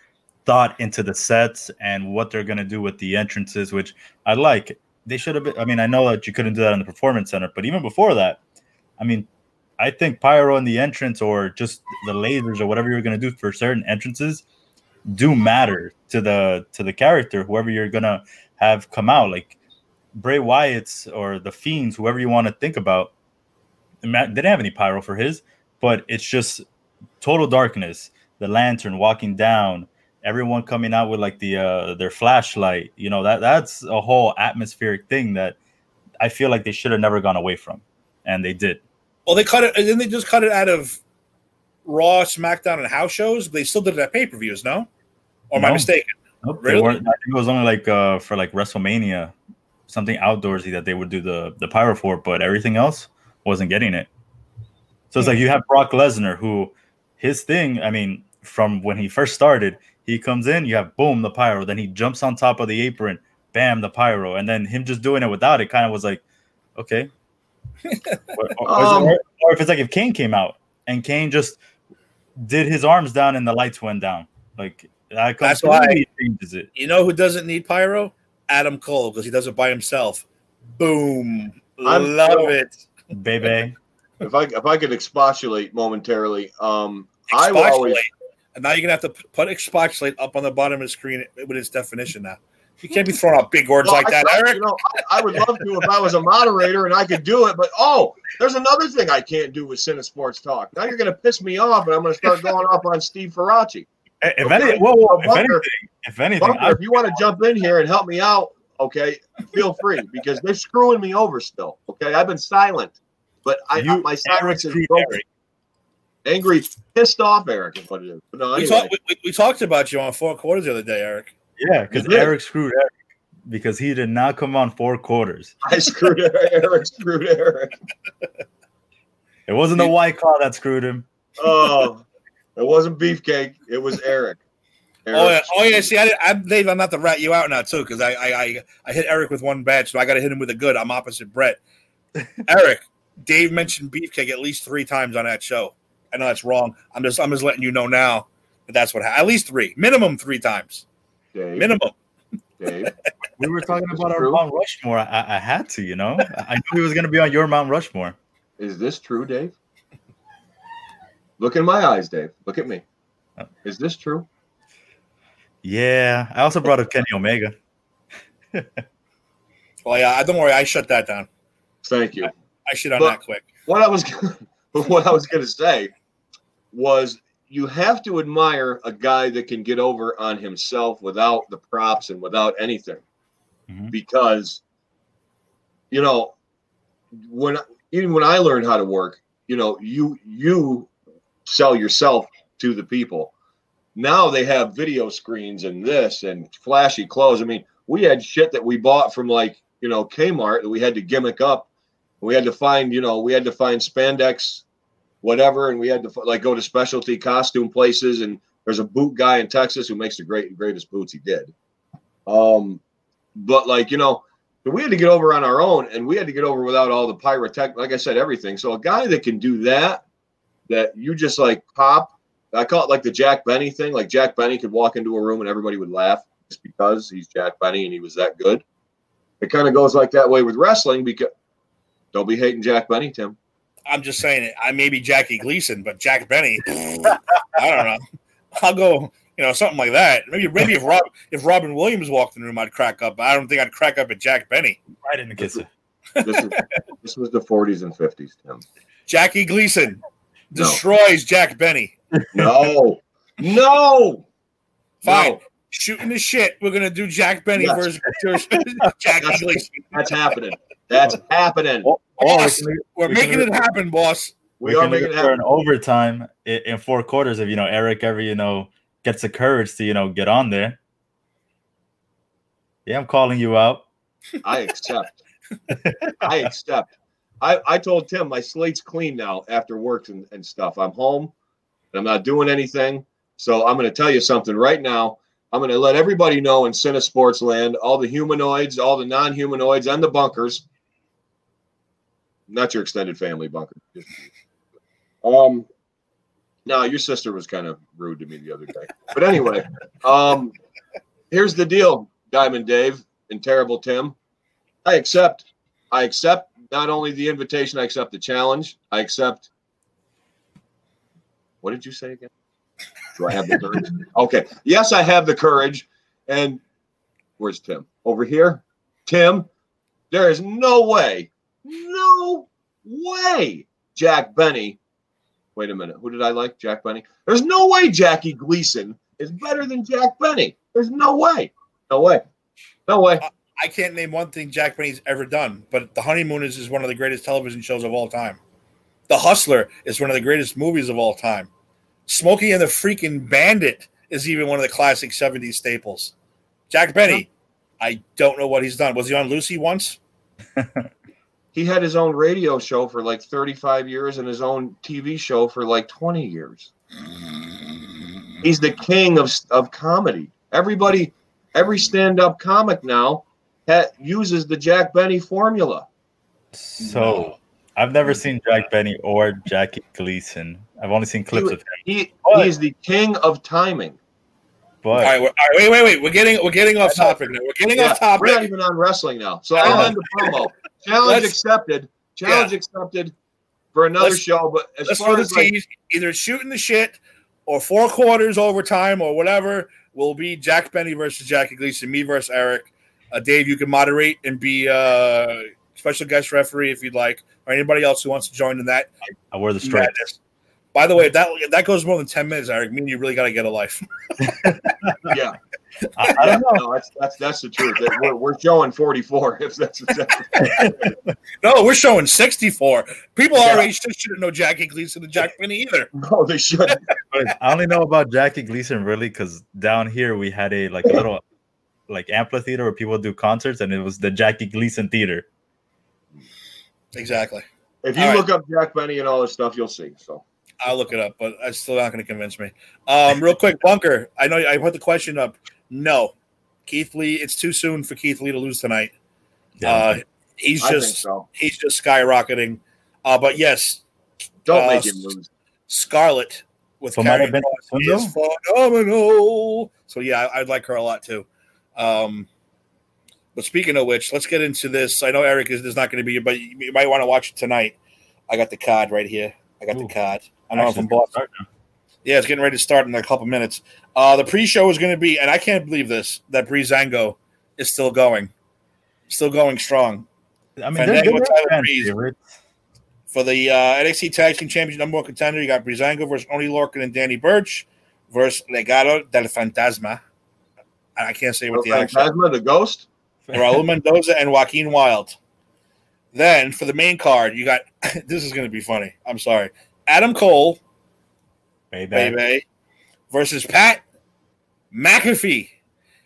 [SPEAKER 2] thought into the sets and what they're gonna do with the entrances, which I like. They should have been. I mean, I know that you couldn't do that in the performance center, but even before that, I mean, I think pyro in the entrance or just the lasers or whatever you're gonna do for certain entrances do matter to the to the character, whoever you're gonna have come out. Like Bray Wyatt's or the Fiends, whoever you want to think about. Matt didn't have any pyro for his, but it's just total darkness. The lantern walking down, everyone coming out with like the uh their flashlight. You know that that's a whole atmospheric thing that I feel like they should have never gone away from, and they did.
[SPEAKER 1] Well, they cut it, and then they just cut it out of Raw, SmackDown, and house shows. They still did it at pay per views, no? Or am I
[SPEAKER 2] No.
[SPEAKER 1] mistaken?
[SPEAKER 2] Nope,
[SPEAKER 1] Really?
[SPEAKER 2] I think it was only like uh for like WrestleMania, something outdoorsy that they would do the the pyro for, but everything else wasn't getting it. So it's like you have Brock Lesnar, who his thing, I mean, from when he first started, he comes in, you have boom the pyro, then he jumps on top of the apron, bam the pyro, and then him just doing it without it kind of was like, okay. or, or-
[SPEAKER 3] Um,
[SPEAKER 2] or- or if it's like if Kane came out and Kane just did his arms down and the lights went down, like that
[SPEAKER 1] That's why-
[SPEAKER 2] completely changes it.
[SPEAKER 1] You know who doesn't need pyro? Adam Cole, because he does it by himself. Boom.
[SPEAKER 3] I'm-
[SPEAKER 1] Love it.
[SPEAKER 2] baby.
[SPEAKER 3] if I if I could expostulate momentarily, um, I will always
[SPEAKER 1] Expostulate. And now you're gonna have to p- put expostulate up on the bottom of the screen with its definition now. You can't be throwing out big words
[SPEAKER 3] Well,
[SPEAKER 1] like
[SPEAKER 3] I-
[SPEAKER 1] that,
[SPEAKER 3] I-
[SPEAKER 1] Eric.
[SPEAKER 3] You know, I, I would love to if I was a moderator and I could do it, but oh, there's another thing I can't do with Cine Sports Talk. Now you're going to piss me off, and I'm going to start going off on Steve Ferracci.
[SPEAKER 2] If,
[SPEAKER 3] Okay.
[SPEAKER 2] any, whoa, whoa, if anything, if anything,
[SPEAKER 3] Bunker, if you want to jump in here and help me out, okay, feel free because they're screwing me over still. Okay, I've been silent, but I,
[SPEAKER 2] you,
[SPEAKER 3] my silence is broken.
[SPEAKER 2] Eric,
[SPEAKER 3] Angry, pissed off, Eric is what it is. But no,
[SPEAKER 1] We,
[SPEAKER 3] anyway,
[SPEAKER 1] talked, we, we- we talked about you on four quarters the other day, Eric.
[SPEAKER 2] yeah, because Eric screwed Eric because he did not come on four quarters.
[SPEAKER 3] I screwed Eric. Eric screwed Eric.
[SPEAKER 2] It wasn't the white claw that screwed him.
[SPEAKER 3] Oh, it wasn't beefcake. It was Eric. Eric.
[SPEAKER 1] Oh yeah, oh yeah. See, I, I'm Dave. I'm not to rat you out now too, because I, I I I hit Eric with one bad, so I got to hit him with a good. I'm opposite Bret. Eric, Dave mentioned beefcake at least three times on that show. I know that's wrong. I'm just I'm just letting you know now that that's what happened. At least three, minimum three times,
[SPEAKER 3] Dave.
[SPEAKER 1] minimum.
[SPEAKER 3] Dave.
[SPEAKER 2] We were talking about
[SPEAKER 3] is
[SPEAKER 2] our
[SPEAKER 3] true.
[SPEAKER 2] Mount Rushmore. I, I had to, you know. I knew he was going to be on your Mount Rushmore.
[SPEAKER 3] Is this true, Dave? Look in my eyes, Dave. Look at me. Is this true?
[SPEAKER 2] Yeah, I also brought up Kenny Omega.
[SPEAKER 1] Well, yeah. Don't worry, I shut that down.
[SPEAKER 3] Thank you.
[SPEAKER 1] I shit on
[SPEAKER 3] But-
[SPEAKER 1] that quick.
[SPEAKER 3] What I was what I was going to say was you have to admire a guy that can get over on himself without the props and without anything.
[SPEAKER 2] Mhm.
[SPEAKER 3] Because you know, when even when I learned how to work, you know, you you sell yourself to the people. Now they have video screens and this and flashy clothes. I mean, we had shit that we bought from like, you know, Kmart that we had to gimmick up. We had to find, you know, we had to find spandex, whatever, and we had to like go to specialty costume places. And there's a boot guy in Texas who makes the great greatest boots. He did. Um, but like you know, we had to get over on our own, and we had to get over without all the pyrotech. Like I said, everything. So a guy that can do that, that you just like pop. I call it like the Jack Benny thing. Like Jack Benny could walk into a room and everybody would laugh just because he's Jack Benny and he was that good. It kind of goes like that way with wrestling because don't be hating Jack Benny, Tim.
[SPEAKER 1] I'm just saying it. I may be Jackie Gleason, but Jack Benny, I don't know. I'll go, you know, something like that. Maybe maybe if Rob if Robin Williams walked in the room, I'd crack up. I don't think I'd crack up at Jack Benny.
[SPEAKER 2] Right in the kisser.
[SPEAKER 3] This is this was the 40s and 50s, Tim.
[SPEAKER 1] Jackie Gleason
[SPEAKER 3] No.
[SPEAKER 1] destroys Jack Benny.
[SPEAKER 3] No, no,
[SPEAKER 1] Fine.
[SPEAKER 3] No.
[SPEAKER 1] Shooting the shit. We're gonna do Jack Benny
[SPEAKER 3] Yes.
[SPEAKER 1] versus Jackie Gleason.
[SPEAKER 3] that's happening. That's happening.
[SPEAKER 2] Or, or we
[SPEAKER 1] Boss,
[SPEAKER 2] can-
[SPEAKER 1] We're
[SPEAKER 2] we can
[SPEAKER 1] making it happen, boss.
[SPEAKER 3] We,
[SPEAKER 2] we
[SPEAKER 3] are making it
[SPEAKER 2] look for an
[SPEAKER 3] happen.
[SPEAKER 2] overtime in, in four quarters if you know Eric ever you know gets the courage to you know get on there. Yeah, I'm calling you out.
[SPEAKER 3] I accept. I accept. I, I told Tim my slate's clean now after work and, and stuff. I'm home and I'm not doing anything. So I'm going to tell you something right now. I'm going to let everybody know in Cine Sports Land, all the humanoids, all the non humanoids, and the bunkers. Not your extended family bunker. Um, no, your sister was kind of rude to me the other day. But anyway, um, here's the deal, Diamond Dave and Terrible Tim. I accept. I accept not only the invitation, I accept the challenge. I accept What did you say again? Do I have the courage? Okay. Yes, I have the courage. And where's Tim? Over here? Tim, there is no way, no way Jack Benny. Wait a minute. Who did I like? Jack Benny? There's no way Jackie Gleason is better than Jack Benny. There's no way. No way. No way.
[SPEAKER 1] I can't name one thing Jack Benny's ever done, but The Honeymooners is one of the greatest television shows of all time. The Hustler is one of the greatest movies of all time. Smokey and the Freaking Bandit is even one of the classic 70s staples. Jack Benny, I don't know what he's done. Was he on Lucy once?
[SPEAKER 3] he had his own radio show for like 35 years and his own TV show for like 20 years. He's the king of, of comedy. Everybody, every stand up comic now ha- uses the Jack Benny formula.
[SPEAKER 2] So. I've never seen Jack Benny or Jackie Gleason. I've only seen clips
[SPEAKER 3] he,
[SPEAKER 2] of him.
[SPEAKER 3] He, he is the king of timing.
[SPEAKER 2] But
[SPEAKER 1] all right, all right, wait, wait, wait. We're getting we're getting off topic now. We're getting yeah, off topic.
[SPEAKER 3] We're not even on wrestling now. So I'll end the promo. Challenge accepted. Challenge yeah. accepted for another let's, show. But as
[SPEAKER 1] let's
[SPEAKER 3] far as like,
[SPEAKER 1] either shooting the shit or four quarters overtime or whatever will be Jack Benny versus Jackie Gleason, me versus Eric. Uh, Dave, you can moderate and be uh, special guest referee if you'd like, or anybody else who wants to join in that.
[SPEAKER 2] I wear the stripes.
[SPEAKER 1] By the way, if that if that goes more than ten minutes, Eric, mean you really got to get a life.
[SPEAKER 3] yeah, I, I, don't know. No, that's that's that's the truth. We're, we're showing forty four. If that's
[SPEAKER 1] no, we're showing sixty four. People yeah. our age shouldn't know Jackie Gleason and Jack Benny either.
[SPEAKER 3] No, they shouldn't.
[SPEAKER 2] I only know about Jackie Gleason really because down here we had a like a little like amphitheater where people do concerts, and it was the Jackie Gleason Theater.
[SPEAKER 1] Exactly.
[SPEAKER 3] If you all look right. up Jack Benny and all this stuff, you'll see. So
[SPEAKER 1] I'll look it up, but it's still not going to convince me. Um, real quick, Bunker. I know I put the question up. No, Keith Lee. It's too soon for Keith Lee to lose tonight. Yeah. Uh, he's just so. he's just skyrocketing. Uh, but yes,
[SPEAKER 3] don't uh, make him lose.
[SPEAKER 1] Scarlett with Carrie is phenomenal. So yeah, I, would like her a lot too. Um, but speaking of which, let's get into this. I know Eric is, is not going to be, but you might want to watch it tonight. I got the card right here. I got Ooh. the card. I know from Boston. Yeah, it's getting ready to start in a couple minutes. Uh, the pre-show is going to be, and I can't believe this that Breezango is still going, still going strong.
[SPEAKER 2] I mean, Fandango, Tyler Breeze.
[SPEAKER 1] For the uh, NXT Tag Team Championship number one contender, you got Breezango versus Oney Lorcan and Danny Burch versus Legado del Fantasma. I can't say what the
[SPEAKER 3] accent. Fantasma, the ghost.
[SPEAKER 1] Raul Mendoza and Joaquin Wilde. Then for the main card, you got this is going to be funny. I'm sorry. Adam Cole,
[SPEAKER 2] baby,
[SPEAKER 1] baby versus Pat McAfee.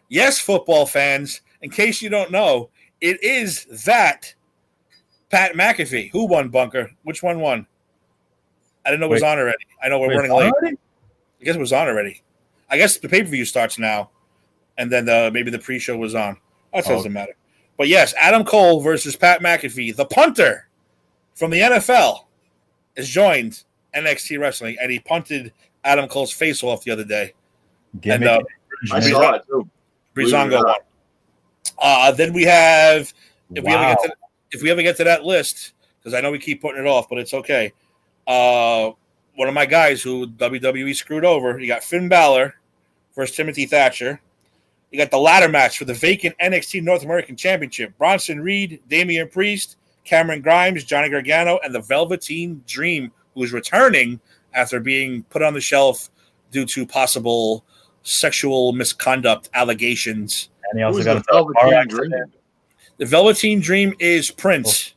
[SPEAKER 1] Yes, football fans, in case you don't know, it is that Pat McAfee. Who won, Bunker? Which one won? I didn't know it was on already. I know we're Wait, running late. Already? I guess it was on already. I guess the pay per view starts now, and then the, maybe the pre show was on. That oh. doesn't oh. matter. But yes, Adam Cole versus Pat McAfee, the punter from the NFL, is joined NXT Wrestling, and he punted Adam Cole's face off the other day.
[SPEAKER 2] and uh,
[SPEAKER 3] I saw it too.
[SPEAKER 1] Breezango won. Uh, then we have if wow. we ever get to if we ever get to that list because I know we keep putting it off, but it's okay. Uh, one of my guys who WWE screwed over. You got Finn Balor versus Timothy Thatcher. You got the ladder match for the vacant NXT North American Championship. Bronson Reed, Damian Priest, Cameron Grimes, Johnny Gargano, and the Velveteen Dream, who is returning after being put on the shelf due to possible sexual misconduct allegations.
[SPEAKER 2] And he also got a Velveteen Dream.
[SPEAKER 1] The Velveteen Dream is Prince.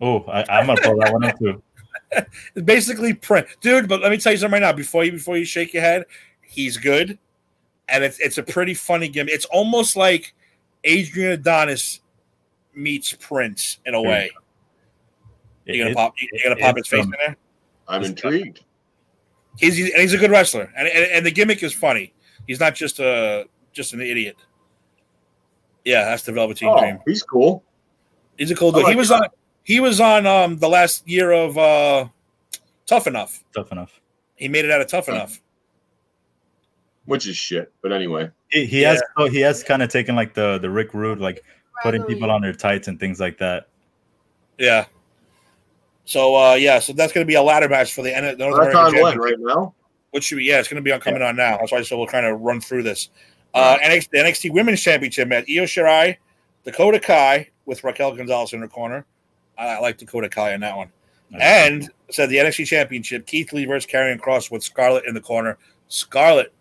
[SPEAKER 2] Oh, I, am gonna pull that one up too.
[SPEAKER 1] basically Prince, dude. But let me tell you something right now. Before you before you shake your head, he's good, and it's it's a pretty funny game. It's almost like Adrian Adonis meets Prince in a way. You gonna pop? You gonna pop his face um, in there?
[SPEAKER 3] I'm he's intrigued.
[SPEAKER 1] He's, he's and he's a good wrestler, and, and, and the gimmick is funny. He's not just a just an idiot. Yeah, that's the Velveteen oh, Dream.
[SPEAKER 3] He's cool.
[SPEAKER 1] He's a cool dude. Like he was that. on. He was on um the last year of uh Tough Enough.
[SPEAKER 2] Tough Enough.
[SPEAKER 1] He made it out of Tough Enough.
[SPEAKER 3] Which is shit, but anyway.
[SPEAKER 2] He, he yeah. has oh, he has kind of taken like the the Rick Rude, like putting people on their tights and things like that.
[SPEAKER 1] Yeah. So uh, yeah, so that's going to be a ladder match for the N- North
[SPEAKER 3] That's
[SPEAKER 1] American
[SPEAKER 3] on right now.
[SPEAKER 1] Which should be yeah, it's going to be on coming on now. That's why so we'll kind of run through this. Uh, NXT, the NXT Women's Championship match: Io Shirai, Dakota Kai with Raquel Gonzalez in her corner. I, I like Dakota Kai on that one. And said the NXT Championship: Keith Lee versus Karrion Kross with Scarlett in the corner. Scarlett,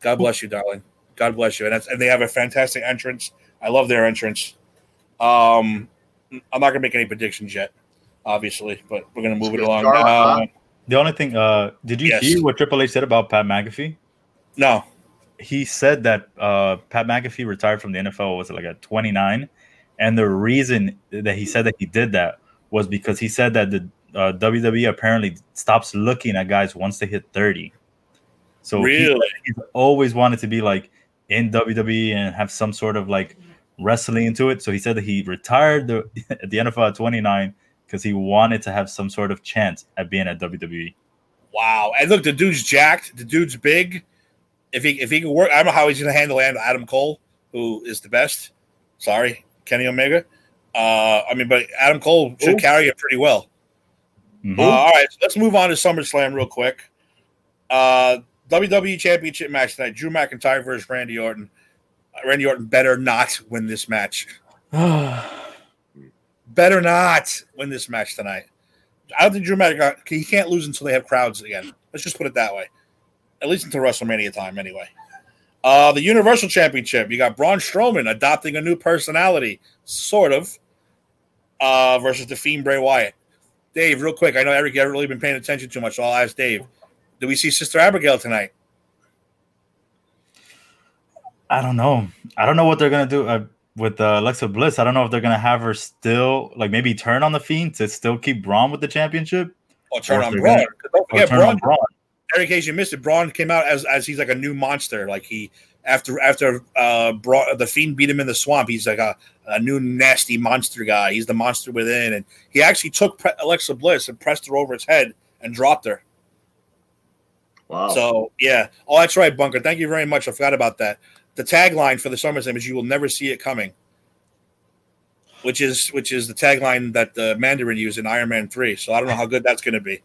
[SPEAKER 1] God bless you, darling. God bless you. And that's, and they have a fantastic entrance. I love their entrance. Um, I'm not gonna make any predictions yet, obviously, but we're gonna move it along.
[SPEAKER 3] Scarlett, huh?
[SPEAKER 1] Uh,
[SPEAKER 2] The only thing, uh, did you
[SPEAKER 1] Yes.
[SPEAKER 2] hear what Triple H said about Pat McAfee?
[SPEAKER 1] no,
[SPEAKER 2] He said that uh, Pat McAfee retired from the NFL was it like at 29, and the reason that he said that he did that was because he said that the uh, WWE apparently stops looking at guys once they hit 30. So he- he's always wanted to be like in WWE and have some sort of like wrestling into it. So he said that he retired the, at the NFL at 29 because he wanted to have some sort of chance at being at. WWE.
[SPEAKER 1] Wow. And look, the dude's jacked. The dude's big. If he if he can work, I don't know how he's going to handle Adam Cole, who is the best. Sorry, Kenny Omega. Uh, I mean, but Adam Cole should
[SPEAKER 3] Who?
[SPEAKER 1] carry it pretty well.
[SPEAKER 2] Mhm.
[SPEAKER 1] Uh, all right, so let's move on to SummerSlam real quick. Uh, WWE Championship match tonight: Drew McIntyre versus Randy Orton. Uh, Randy Orton better not win this match. Better not win this match tonight. I don't think Drew McIntyre he can't lose until they have crowds again. Let's just put it that way. At least until WrestleMania time, anyway. Uh, the Universal Championship. You got Braun Strowman adopting a new personality, sort of, uh, versus the Fiend Bray Wyatt. Dave, real quick. I know Eric, you haven't really been paying attention too much, so I'll ask Dave. Do we see Sister Abigail tonight?
[SPEAKER 2] I don't know. I don't know what they're gonna do uh, with uh, Alexa Bliss. I don't know if they're gonna have her still like maybe turn on the Fiend to still keep Braun with the championship,
[SPEAKER 1] Or turn
[SPEAKER 2] Or
[SPEAKER 1] on
[SPEAKER 2] they're
[SPEAKER 1] Braun?
[SPEAKER 2] gonna-
[SPEAKER 1] 'Cause Don't forget,
[SPEAKER 2] turn
[SPEAKER 1] Braun,
[SPEAKER 2] on Braun.
[SPEAKER 1] In case you missed it, Braun came out as as he's like a new monster. Like he after after uh Braun, the Fiend beat him in the swamp. He's like a, a new nasty monster guy. He's the monster within, and he actually took Pre- Alexa Bliss and pressed her over his head and dropped her.
[SPEAKER 3] Wow.
[SPEAKER 1] So yeah. Oh, that's right, Bunker. Thank you very much. I forgot about that. The tagline for the SummerSlam is "You will never see it coming," which is which is the tagline that the Mandarin used in Iron Man Three. So I don't know how good that's going to be,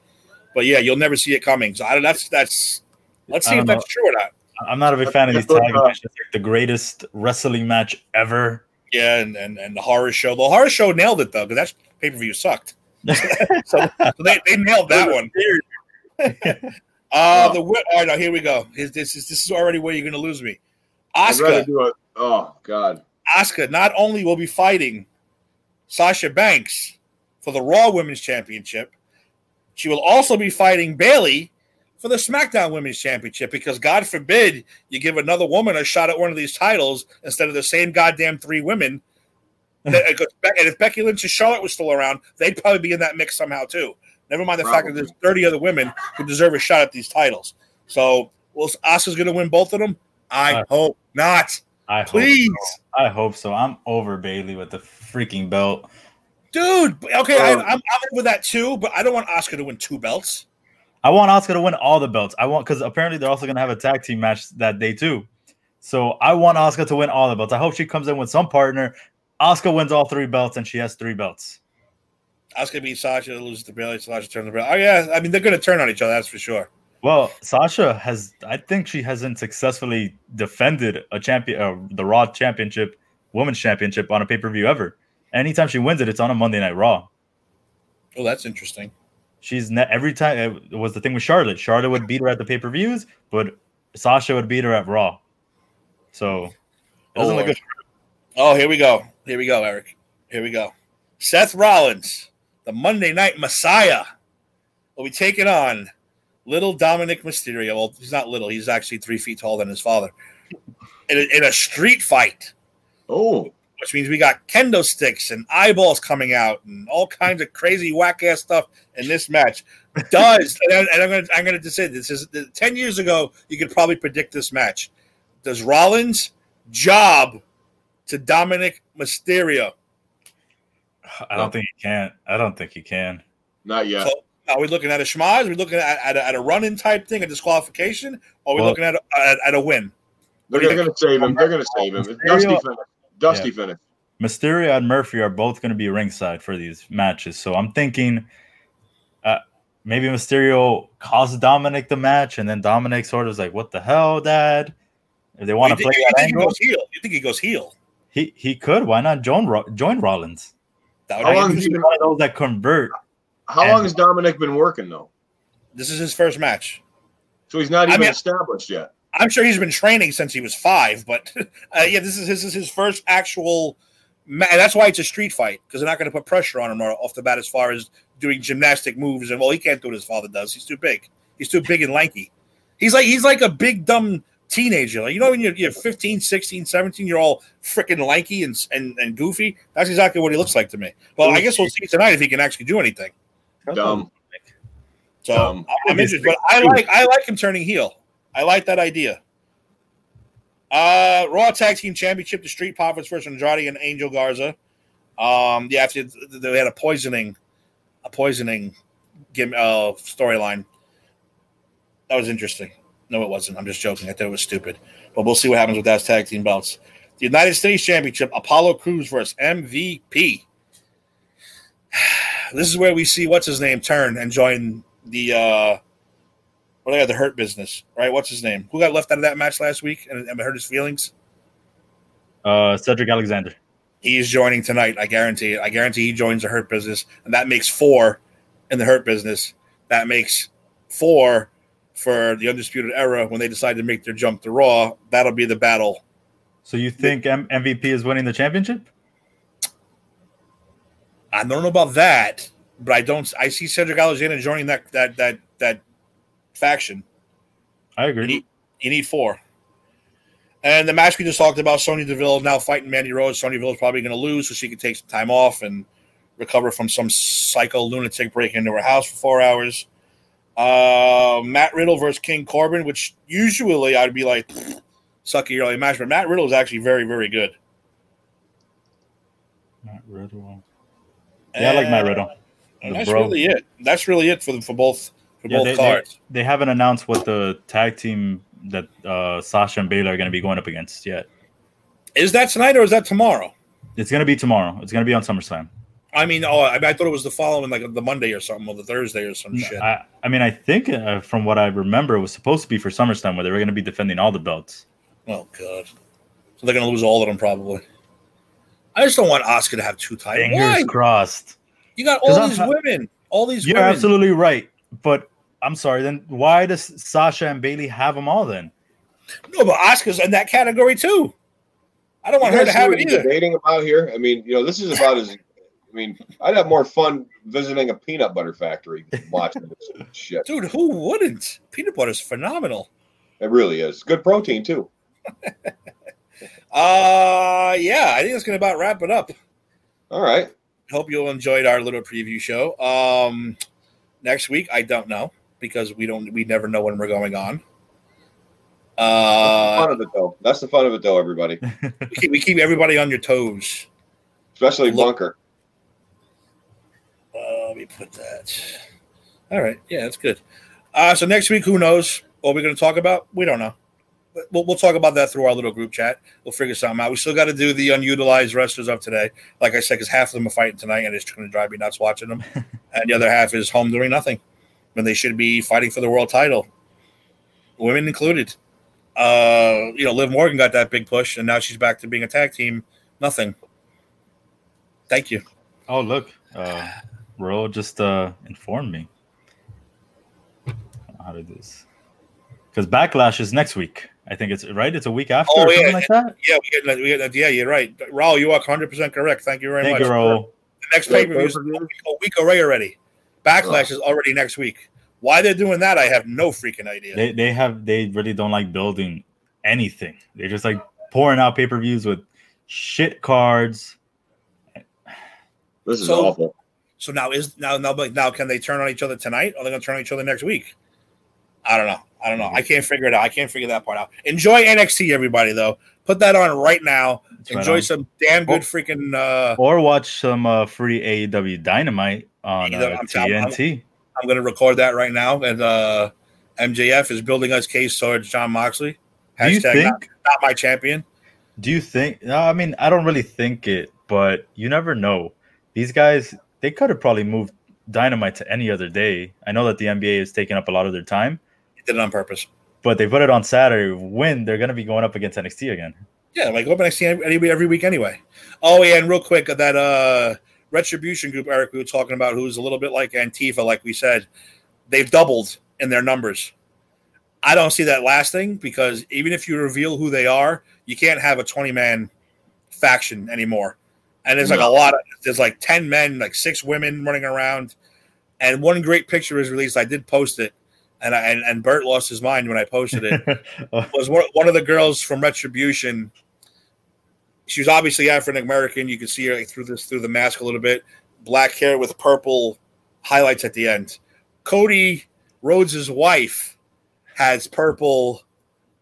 [SPEAKER 1] but yeah, you'll never see it coming. So I don't. That's that's. Let's see if
[SPEAKER 2] don't
[SPEAKER 1] that's true or not.
[SPEAKER 2] I'm not a big fan of these
[SPEAKER 3] That's
[SPEAKER 2] tag
[SPEAKER 3] uh,
[SPEAKER 2] matches. Like the greatest wrestling match ever.
[SPEAKER 1] Yeah, and, and and the horror show. The horror show nailed it though, because that pay per view sucked. so, so they, they nailed that one. Uh the wi- all right, now here we go. This this is this is already where you're going to lose me.
[SPEAKER 3] Asuka. Oh God.
[SPEAKER 1] Asuka not only will be fighting Sasha Banks for the Raw Women's Championship, she will also be fighting Bayley for the SmackDown Women's Championship because God forbid you give another woman a shot at one of these titles instead of the same goddamn three women. That- because Be- and if Becky Lynch and Charlotte was still around, they'd probably be in that mix somehow too. Never mind the fact that there's 30 other women who deserve a shot at these titles. So, well, Asuka's going to win both of them? I
[SPEAKER 2] Uh,
[SPEAKER 1] hope not.
[SPEAKER 2] I hope
[SPEAKER 1] Please.
[SPEAKER 2] so. I hope so. I'm over Bayley with the freaking belt.
[SPEAKER 1] Dude, okay, I,
[SPEAKER 3] Um,
[SPEAKER 1] I'm, I'm over that too, but I don't want Asuka to win two belts.
[SPEAKER 2] I want Asuka to win all the belts. I want because apparently they're also gonna have a tag team match that day too. So I want Asuka to win all the belts. I hope she comes in with some partner. Asuka wins all three belts and she has three belts.
[SPEAKER 1] Asuka beats Sasha, loses to Bayley, Sasha turns the belt. Oh, yeah, I mean, they're going to turn on each other, that's for sure.
[SPEAKER 2] Well, Sasha has I think she hasn't successfully defended a champion uh, the Raw championship, women's championship on a pay-per-view ever. Anytime she wins it, it's on a Monday night Raw.
[SPEAKER 1] Oh, that's interesting.
[SPEAKER 2] She's ne- every time it was the thing with Charlotte. Charlotte would beat her at the pay-per-views, but Sasha would beat her at Raw. So it doesn't
[SPEAKER 1] Oh,
[SPEAKER 2] look good.
[SPEAKER 1] Oh, here we go. Here we go, Eric. Here we go. Seth Rollins, the Monday Night Messiah, will be taking on little Dominik Mysterio. Well, he's not little; he's actually three feet taller than his father. In a, in a street fight,
[SPEAKER 3] Oh,
[SPEAKER 1] which means we got kendo sticks and eyeballs coming out and all kinds of crazy whack ass stuff in this match. Does and, I, and I'm gonna I'm gonna just say this is ten years ago. You could probably predict this match. Does Rollins job to Dominik Mysterio?
[SPEAKER 2] I don't think he can. I don't think he can.
[SPEAKER 3] not yet.
[SPEAKER 1] So are we looking at a schmoz? Are we looking at, at, a, at a run-in type thing, a disqualification, or are we
[SPEAKER 2] Well-
[SPEAKER 1] looking at a, at, at a win?
[SPEAKER 3] They're,
[SPEAKER 1] what do you
[SPEAKER 3] they're going to save him. They're going to save him. It's
[SPEAKER 2] Mysterio-
[SPEAKER 3] Dusty finish. Dusty finish.
[SPEAKER 2] Mysterio and Murphy are both going to be ringside for these matches. So I'm thinking uh, maybe Mysterio costs Dominik the match, and then Dominik sort of is like, "What the hell, Dad?" If they want to play
[SPEAKER 1] you
[SPEAKER 2] that
[SPEAKER 1] think he goes heel? You think he goes heel?
[SPEAKER 2] he he could. Why not join join Rollins?
[SPEAKER 1] That
[SPEAKER 3] How long
[SPEAKER 1] be
[SPEAKER 3] has
[SPEAKER 2] He's
[SPEAKER 3] he
[SPEAKER 2] one of those that convert.
[SPEAKER 3] How
[SPEAKER 2] And-
[SPEAKER 3] long has Dominik been working though?
[SPEAKER 1] this is his first match.
[SPEAKER 3] So he's not
[SPEAKER 1] I
[SPEAKER 3] even
[SPEAKER 1] mean-
[SPEAKER 3] established yet.
[SPEAKER 1] I'm sure he's been training since he was five, but uh, yeah, this is this is his first actual. Ma- that's why it's a street fight because they're not going to put pressure on him off the bat as far as doing gymnastic moves. And well, he can't do what his father does. He's too big. He's too big and lanky. He's like he's like a big dumb teenager. Like you know when you're, you're 15, 16, 17, you're all freaking lanky and, and and goofy. That's exactly what he looks like to me. Well, I guess we'll see tonight if he can actually do anything.
[SPEAKER 3] Dumb.
[SPEAKER 1] So
[SPEAKER 3] Um,
[SPEAKER 1] I'm interested, but I like I like him turning heel. I like that idea. Uh, Raw Tag Team Championship: The Street Profits versus Andrade and Angel Garza. Um, yeah, after they had a poisoning, a poisoning, gim- uh, storyline. That was interesting. No, it wasn't. I'm just joking. I thought it was stupid. But we'll see what happens with that tag team belts. The United States Championship: Apollo Crews versus MVP. This is where we see what's his name turn and join the uh what they got the hurt business, right? What's his name? Who got left out of that match last week and, and hurt his feelings?
[SPEAKER 2] Uh, Cedric Alexander.
[SPEAKER 1] He is joining tonight. I guarantee it. I guarantee he joins the hurt business, and that makes four in the hurt business. That makes four for the undisputed era when they decide to make their jump to Raw. That'll be the battle.
[SPEAKER 2] So you think M- MVP is winning the championship?
[SPEAKER 1] I don't know about that, but I don't. I see Cedric Alexander joining that that that that faction.
[SPEAKER 2] I
[SPEAKER 1] You
[SPEAKER 2] agree.
[SPEAKER 1] need, you need four. And the match we just talked about, Sonya Deville now fighting Mandy Rose. Sonya Deville is probably going to lose, so she can take some time off and recover from some psycho lunatic breaking into her house for four hours. Uh, Matt Riddle versus King Corbin, which usually I'd be like, sucky early match, but Matt Riddle is actually very, very good.
[SPEAKER 2] Matt Riddle. Yeah, I like Matt Riddle.
[SPEAKER 1] And
[SPEAKER 2] The
[SPEAKER 1] that's
[SPEAKER 2] bro.
[SPEAKER 1] really it. That's really it for the, for both for
[SPEAKER 2] Yeah,
[SPEAKER 1] both
[SPEAKER 2] they, they,
[SPEAKER 1] cards.
[SPEAKER 2] they haven't announced what the tag team that uh, Sasha and Baylor are going to be going up against yet.
[SPEAKER 1] Is that tonight or is that tomorrow?
[SPEAKER 2] It's going to be tomorrow. It's going to be on SummerSlam.
[SPEAKER 1] I mean, oh, I, I thought it was the following, like the Monday or something, or the Thursday or some shit.
[SPEAKER 2] I, I mean, I think uh, from what I remember, it was supposed to be for SummerSlam where they were going to be defending all the belts.
[SPEAKER 1] Oh god. So they're gonna lose all of them probably. I just don't want Asuka to have two titles.
[SPEAKER 2] Fingers
[SPEAKER 1] Why?
[SPEAKER 2] crossed.
[SPEAKER 1] You got all
[SPEAKER 2] I'm
[SPEAKER 1] these
[SPEAKER 2] ha-
[SPEAKER 1] women. All these
[SPEAKER 2] You're
[SPEAKER 1] women.
[SPEAKER 2] absolutely right. But I'm sorry, then why does Sasha and Bayley have them all then?
[SPEAKER 1] No, but Asuka's in that category too. I don't want
[SPEAKER 3] You
[SPEAKER 1] her to have
[SPEAKER 3] what
[SPEAKER 1] it
[SPEAKER 3] you're
[SPEAKER 1] either.
[SPEAKER 3] debating about here? I mean, you know, this is about as. I mean, I'd have more fun visiting a peanut butter factory than watching this shit.
[SPEAKER 1] Dude, who wouldn't? Peanut butter is phenomenal.
[SPEAKER 3] It really is good protein too.
[SPEAKER 1] Uh yeah, I think that's gonna about wrap it up.
[SPEAKER 3] All right,
[SPEAKER 1] Hope you all enjoyed our little preview show. Um next week, I don't know because we don't we never know when we're going on.
[SPEAKER 3] That's the
[SPEAKER 1] Uh
[SPEAKER 3] fun of it though. That's the fun of it though, everybody,
[SPEAKER 1] we keep, we keep everybody on your toes.
[SPEAKER 3] especially
[SPEAKER 1] Look-
[SPEAKER 3] Bunker.
[SPEAKER 1] Uh, let me put that. All right. Yeah, that's good. Uh, so next week, who knows what we're going to talk about? We don't know. We'll, we'll talk about that through our little group chat. We'll figure something out. We still got to do the unutilized wrestlers of today. Like I said, because half of them are fighting tonight and it's going to drive me nuts watching them. and the other half is home doing nothing when they should be fighting for the world title, women included. Uh, you know, Liv Morgan got that big push, and now she's back to being a tag team. Nothing. Thank you.
[SPEAKER 2] Oh, look. Uh, Ro just uh, informed me. How to do this. Because Backlash is next week. I think it's right. It's a week after
[SPEAKER 1] Oh,
[SPEAKER 2] or
[SPEAKER 1] yeah.
[SPEAKER 2] something like that.
[SPEAKER 1] Yeah, we get, we get, yeah, you're right. Raul, you are 100% correct. Thank you very
[SPEAKER 2] Thank
[SPEAKER 1] much.
[SPEAKER 2] you, Ro.
[SPEAKER 1] The next pay per view is a week, away already. Backlash is already next week. Why they're doing that, I have no freaking idea.
[SPEAKER 2] They they have they really don't like building anything. They're just like pouring out pay per views with shit cards.
[SPEAKER 3] This is
[SPEAKER 1] So-
[SPEAKER 3] awful.
[SPEAKER 1] so now is now now but now can they turn on each other tonight? Or are they going to turn on each other next week? I don't know. I don't know. I can't figure it out. I can't figure that part out. Enjoy NXT, everybody. Though, put that on right now.
[SPEAKER 2] Right
[SPEAKER 1] Enjoy
[SPEAKER 2] on.
[SPEAKER 1] some damn good
[SPEAKER 2] Oh.
[SPEAKER 1] freaking. Uh,
[SPEAKER 2] Or watch some uh, free AEW Dynamite on uh,
[SPEAKER 1] I'm telling- I'm-
[SPEAKER 2] TNT.
[SPEAKER 1] I'm going to record that right now. And uh, MJF is building us case towards Jon Moxley.
[SPEAKER 2] Do you
[SPEAKER 1] Hashtag
[SPEAKER 2] think?
[SPEAKER 1] not, not my champion.
[SPEAKER 2] Do you think? No, I mean, I don't really think it but you never know. These guys, they could have probably moved Dynamite to any other day. I know that the NBA is taking up a lot of their time.
[SPEAKER 1] He did it on purpose.
[SPEAKER 2] But they put it on Saturday when they're going to be going up against NXT again.
[SPEAKER 1] Yeah, like go up NXT every, every week anyway. Oh yeah, and real quick, that uh retribution group Eric we were talking about, who's a little bit like Antifa, like we said, they've doubled in their numbers. I don't see that lasting because even if you reveal who they are, you can't have a 20 man faction anymore. And there's like no. a lot of there's like 10 men, like six women running around. And one great picture was released. I did post it, and I, and, and Bret lost his mind when I posted it. was one, one of the girls from Retribution. She was obviously African American. You can see her like, through this through the mask a little bit. Black hair with purple highlights at the end. Cody Rhodes' wife has purple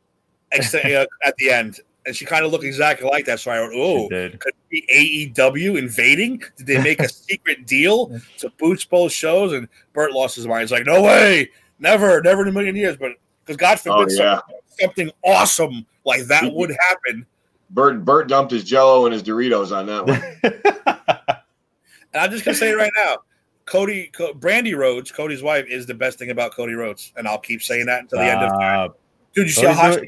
[SPEAKER 1] uh, at the end and she kind of looked exactly like that. So I went, "Oh, could be AEW invading? Did they make a secret deal to boost both shows?" And Bret lost his mind. He's like, "No way, never, never in a million years." But because God forbid oh, yeah. something, something, awesome like that would happen.
[SPEAKER 3] Bret Bret dumped his Jello and his Doritos on that one.
[SPEAKER 1] and I'm just gonna say it right now. Cody, Brandy Rhodes, Cody's wife, is the best thing about Cody Rhodes, and I'll keep saying that until the end of time. Uh, Dude, you see how hot she is?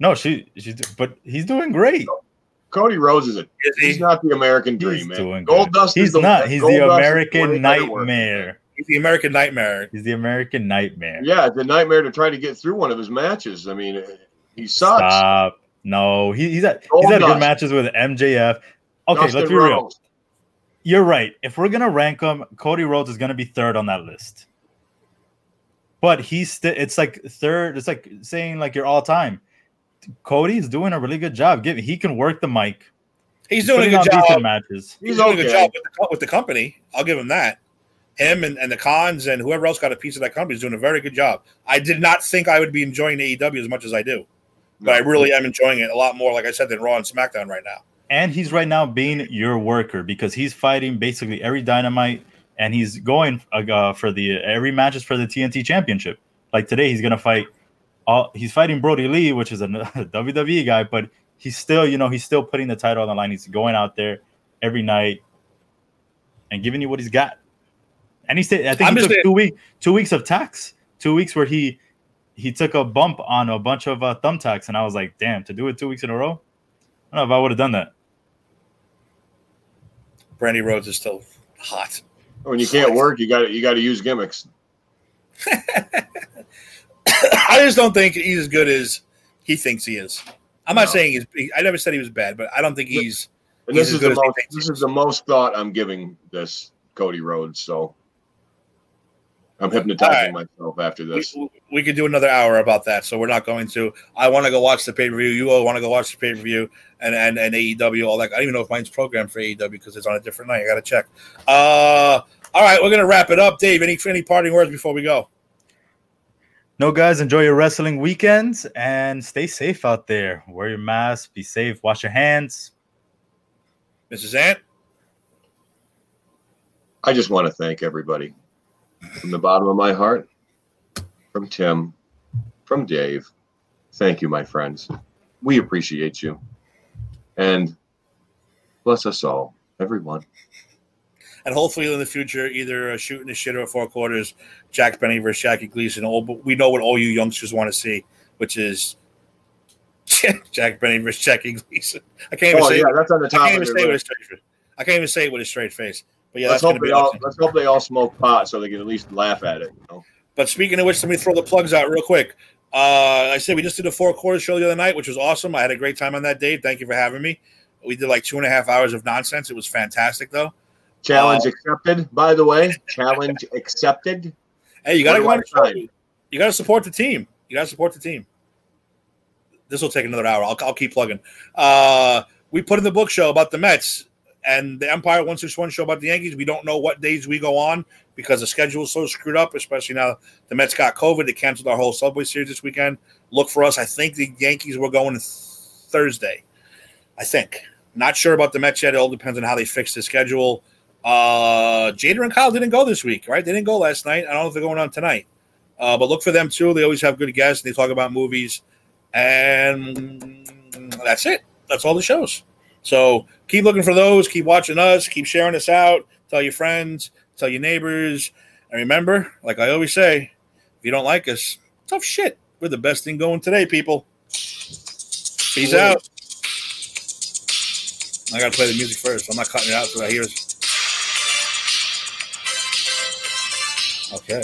[SPEAKER 2] No, she she's but he's doing great.
[SPEAKER 3] Cody Rhodes is a is he? he's not the American dream, he's man.
[SPEAKER 2] Doing Goldust He's the, not. He's the American nightmare.
[SPEAKER 1] He's the American nightmare.
[SPEAKER 2] He's the American nightmare.
[SPEAKER 3] Yeah, the nightmare to try to get through one of his matches. I mean, he sucks. Stop.
[SPEAKER 2] No, he, he's at Gold oh, he's had good matches with MJF. Okay, Dustin let's be Rhodes. real. You're right. If we're gonna rank him, Cody Rhodes is gonna be third on that list. But he's still. It's like third. It's like saying like you're all time Cody's doing a really good job. Give he can work the mic.
[SPEAKER 1] He's, He's doing a good job. Matches. He's, He's doing okay. a good job with the, with the, company. I'll give him that. Him and, and the Khans and whoever else got a piece of that company is doing a very good job. I did not think I would be enjoying AEW as much as I do, but I really am enjoying it a lot more, like I said, than Raw and SmackDown right now.
[SPEAKER 2] And he's right now being your worker because he's fighting basically every Dynamite, and he's going uh, for the every match is for the TNT Championship. Like today, he's gonna fight all he's fighting Brodie Lee, which is a WWE guy, but he's still, you know, he's still putting the title on the line. He's going out there every night and giving you what he's got. And he said, I think I'm he took two week, two weeks of tax, two weeks where he he took a bump on a bunch of uh, thumbtacks, and I was like, damn, to do it two weeks in a row. I don't know if I would have done that.
[SPEAKER 1] Brandy Rhodes is still hot.
[SPEAKER 3] When you can't work, you got you got to use gimmicks.
[SPEAKER 1] I just don't think he's as good as he thinks he is. I'm not no. saying he's. I never said he was bad, but I don't think he's.
[SPEAKER 3] And this is the most. This is the most thought I'm giving this Cody Rhodes. So I'm hypnotizing right. myself after this.
[SPEAKER 1] We, we, could do another hour about that, so we're not going to. I want to go watch the pay per view. You all want to go watch the pay per view and, and and AEW, all that. I don't even know if mine's programmed for AEW because it's on a different night. I got to check. Uh, all right, we're gonna wrap it up. Dave, any any parting words before we go?
[SPEAKER 2] No, guys, enjoy your wrestling weekends and stay safe out there. Wear your mask, be safe, wash your hands.
[SPEAKER 1] Mrs. Ant?
[SPEAKER 3] I just want to thank everybody from the bottom of my heart, from Tim, from Dave. Thank you, my friends. We appreciate you. And bless us all, everyone
[SPEAKER 1] and hopefully in the future, either a shooting the shit or four quarters, Jack Benny versus Jackie Gleason. All, but we know what all you youngsters want to see, which is Jack Benny versus Jackie Gleason. I can't even oh, say. Yeah, that's on the top. I can't even say it with a straight face. I can't even say it with a straight face. But yeah, let's
[SPEAKER 3] hope they all let's hope they all smoke pot so they can at least laugh at it. You know?
[SPEAKER 1] But speaking of which, let me throw the plugs out real quick. Uh, I said we just did a four quarter show the other night, which was awesome. I had a great time on that day. Thank you for having me. We did like two and a half hours of nonsense. It was fantastic, though.
[SPEAKER 3] Challenge uh, accepted, by the way. Challenge accepted.
[SPEAKER 1] Hey, you gotta go You gotta support the team. You gotta support the team. This will take another hour. I'll, I'll keep plugging. Uh, we put in the book show about the Mets and the Empire 161 show about the Yankees. We don't know what days we go on because the schedule is so screwed up, especially now the Mets got COVID. They canceled our whole Subway Series this weekend. Look for us. I think the Yankees were going Thursday. I think. Not sure about the Mets yet. It all depends on how they fix the schedule. Uh, Jada and Kyle didn't go this week, right? They didn't go last night. I don't know if they're going on tonight. Uh, but look for them too. They always have good guests. They talk about movies, and that's it. That's all the shows. So keep looking for those. Keep watching us. Keep sharing us out. Tell your friends. Tell your neighbors. And remember, like I always say, if you don't like us, tough shit. We're the best thing going today, people. Peace
[SPEAKER 3] Yeah.
[SPEAKER 1] out. I gotta play the music first. I'm not cutting it out so I hear. Okay.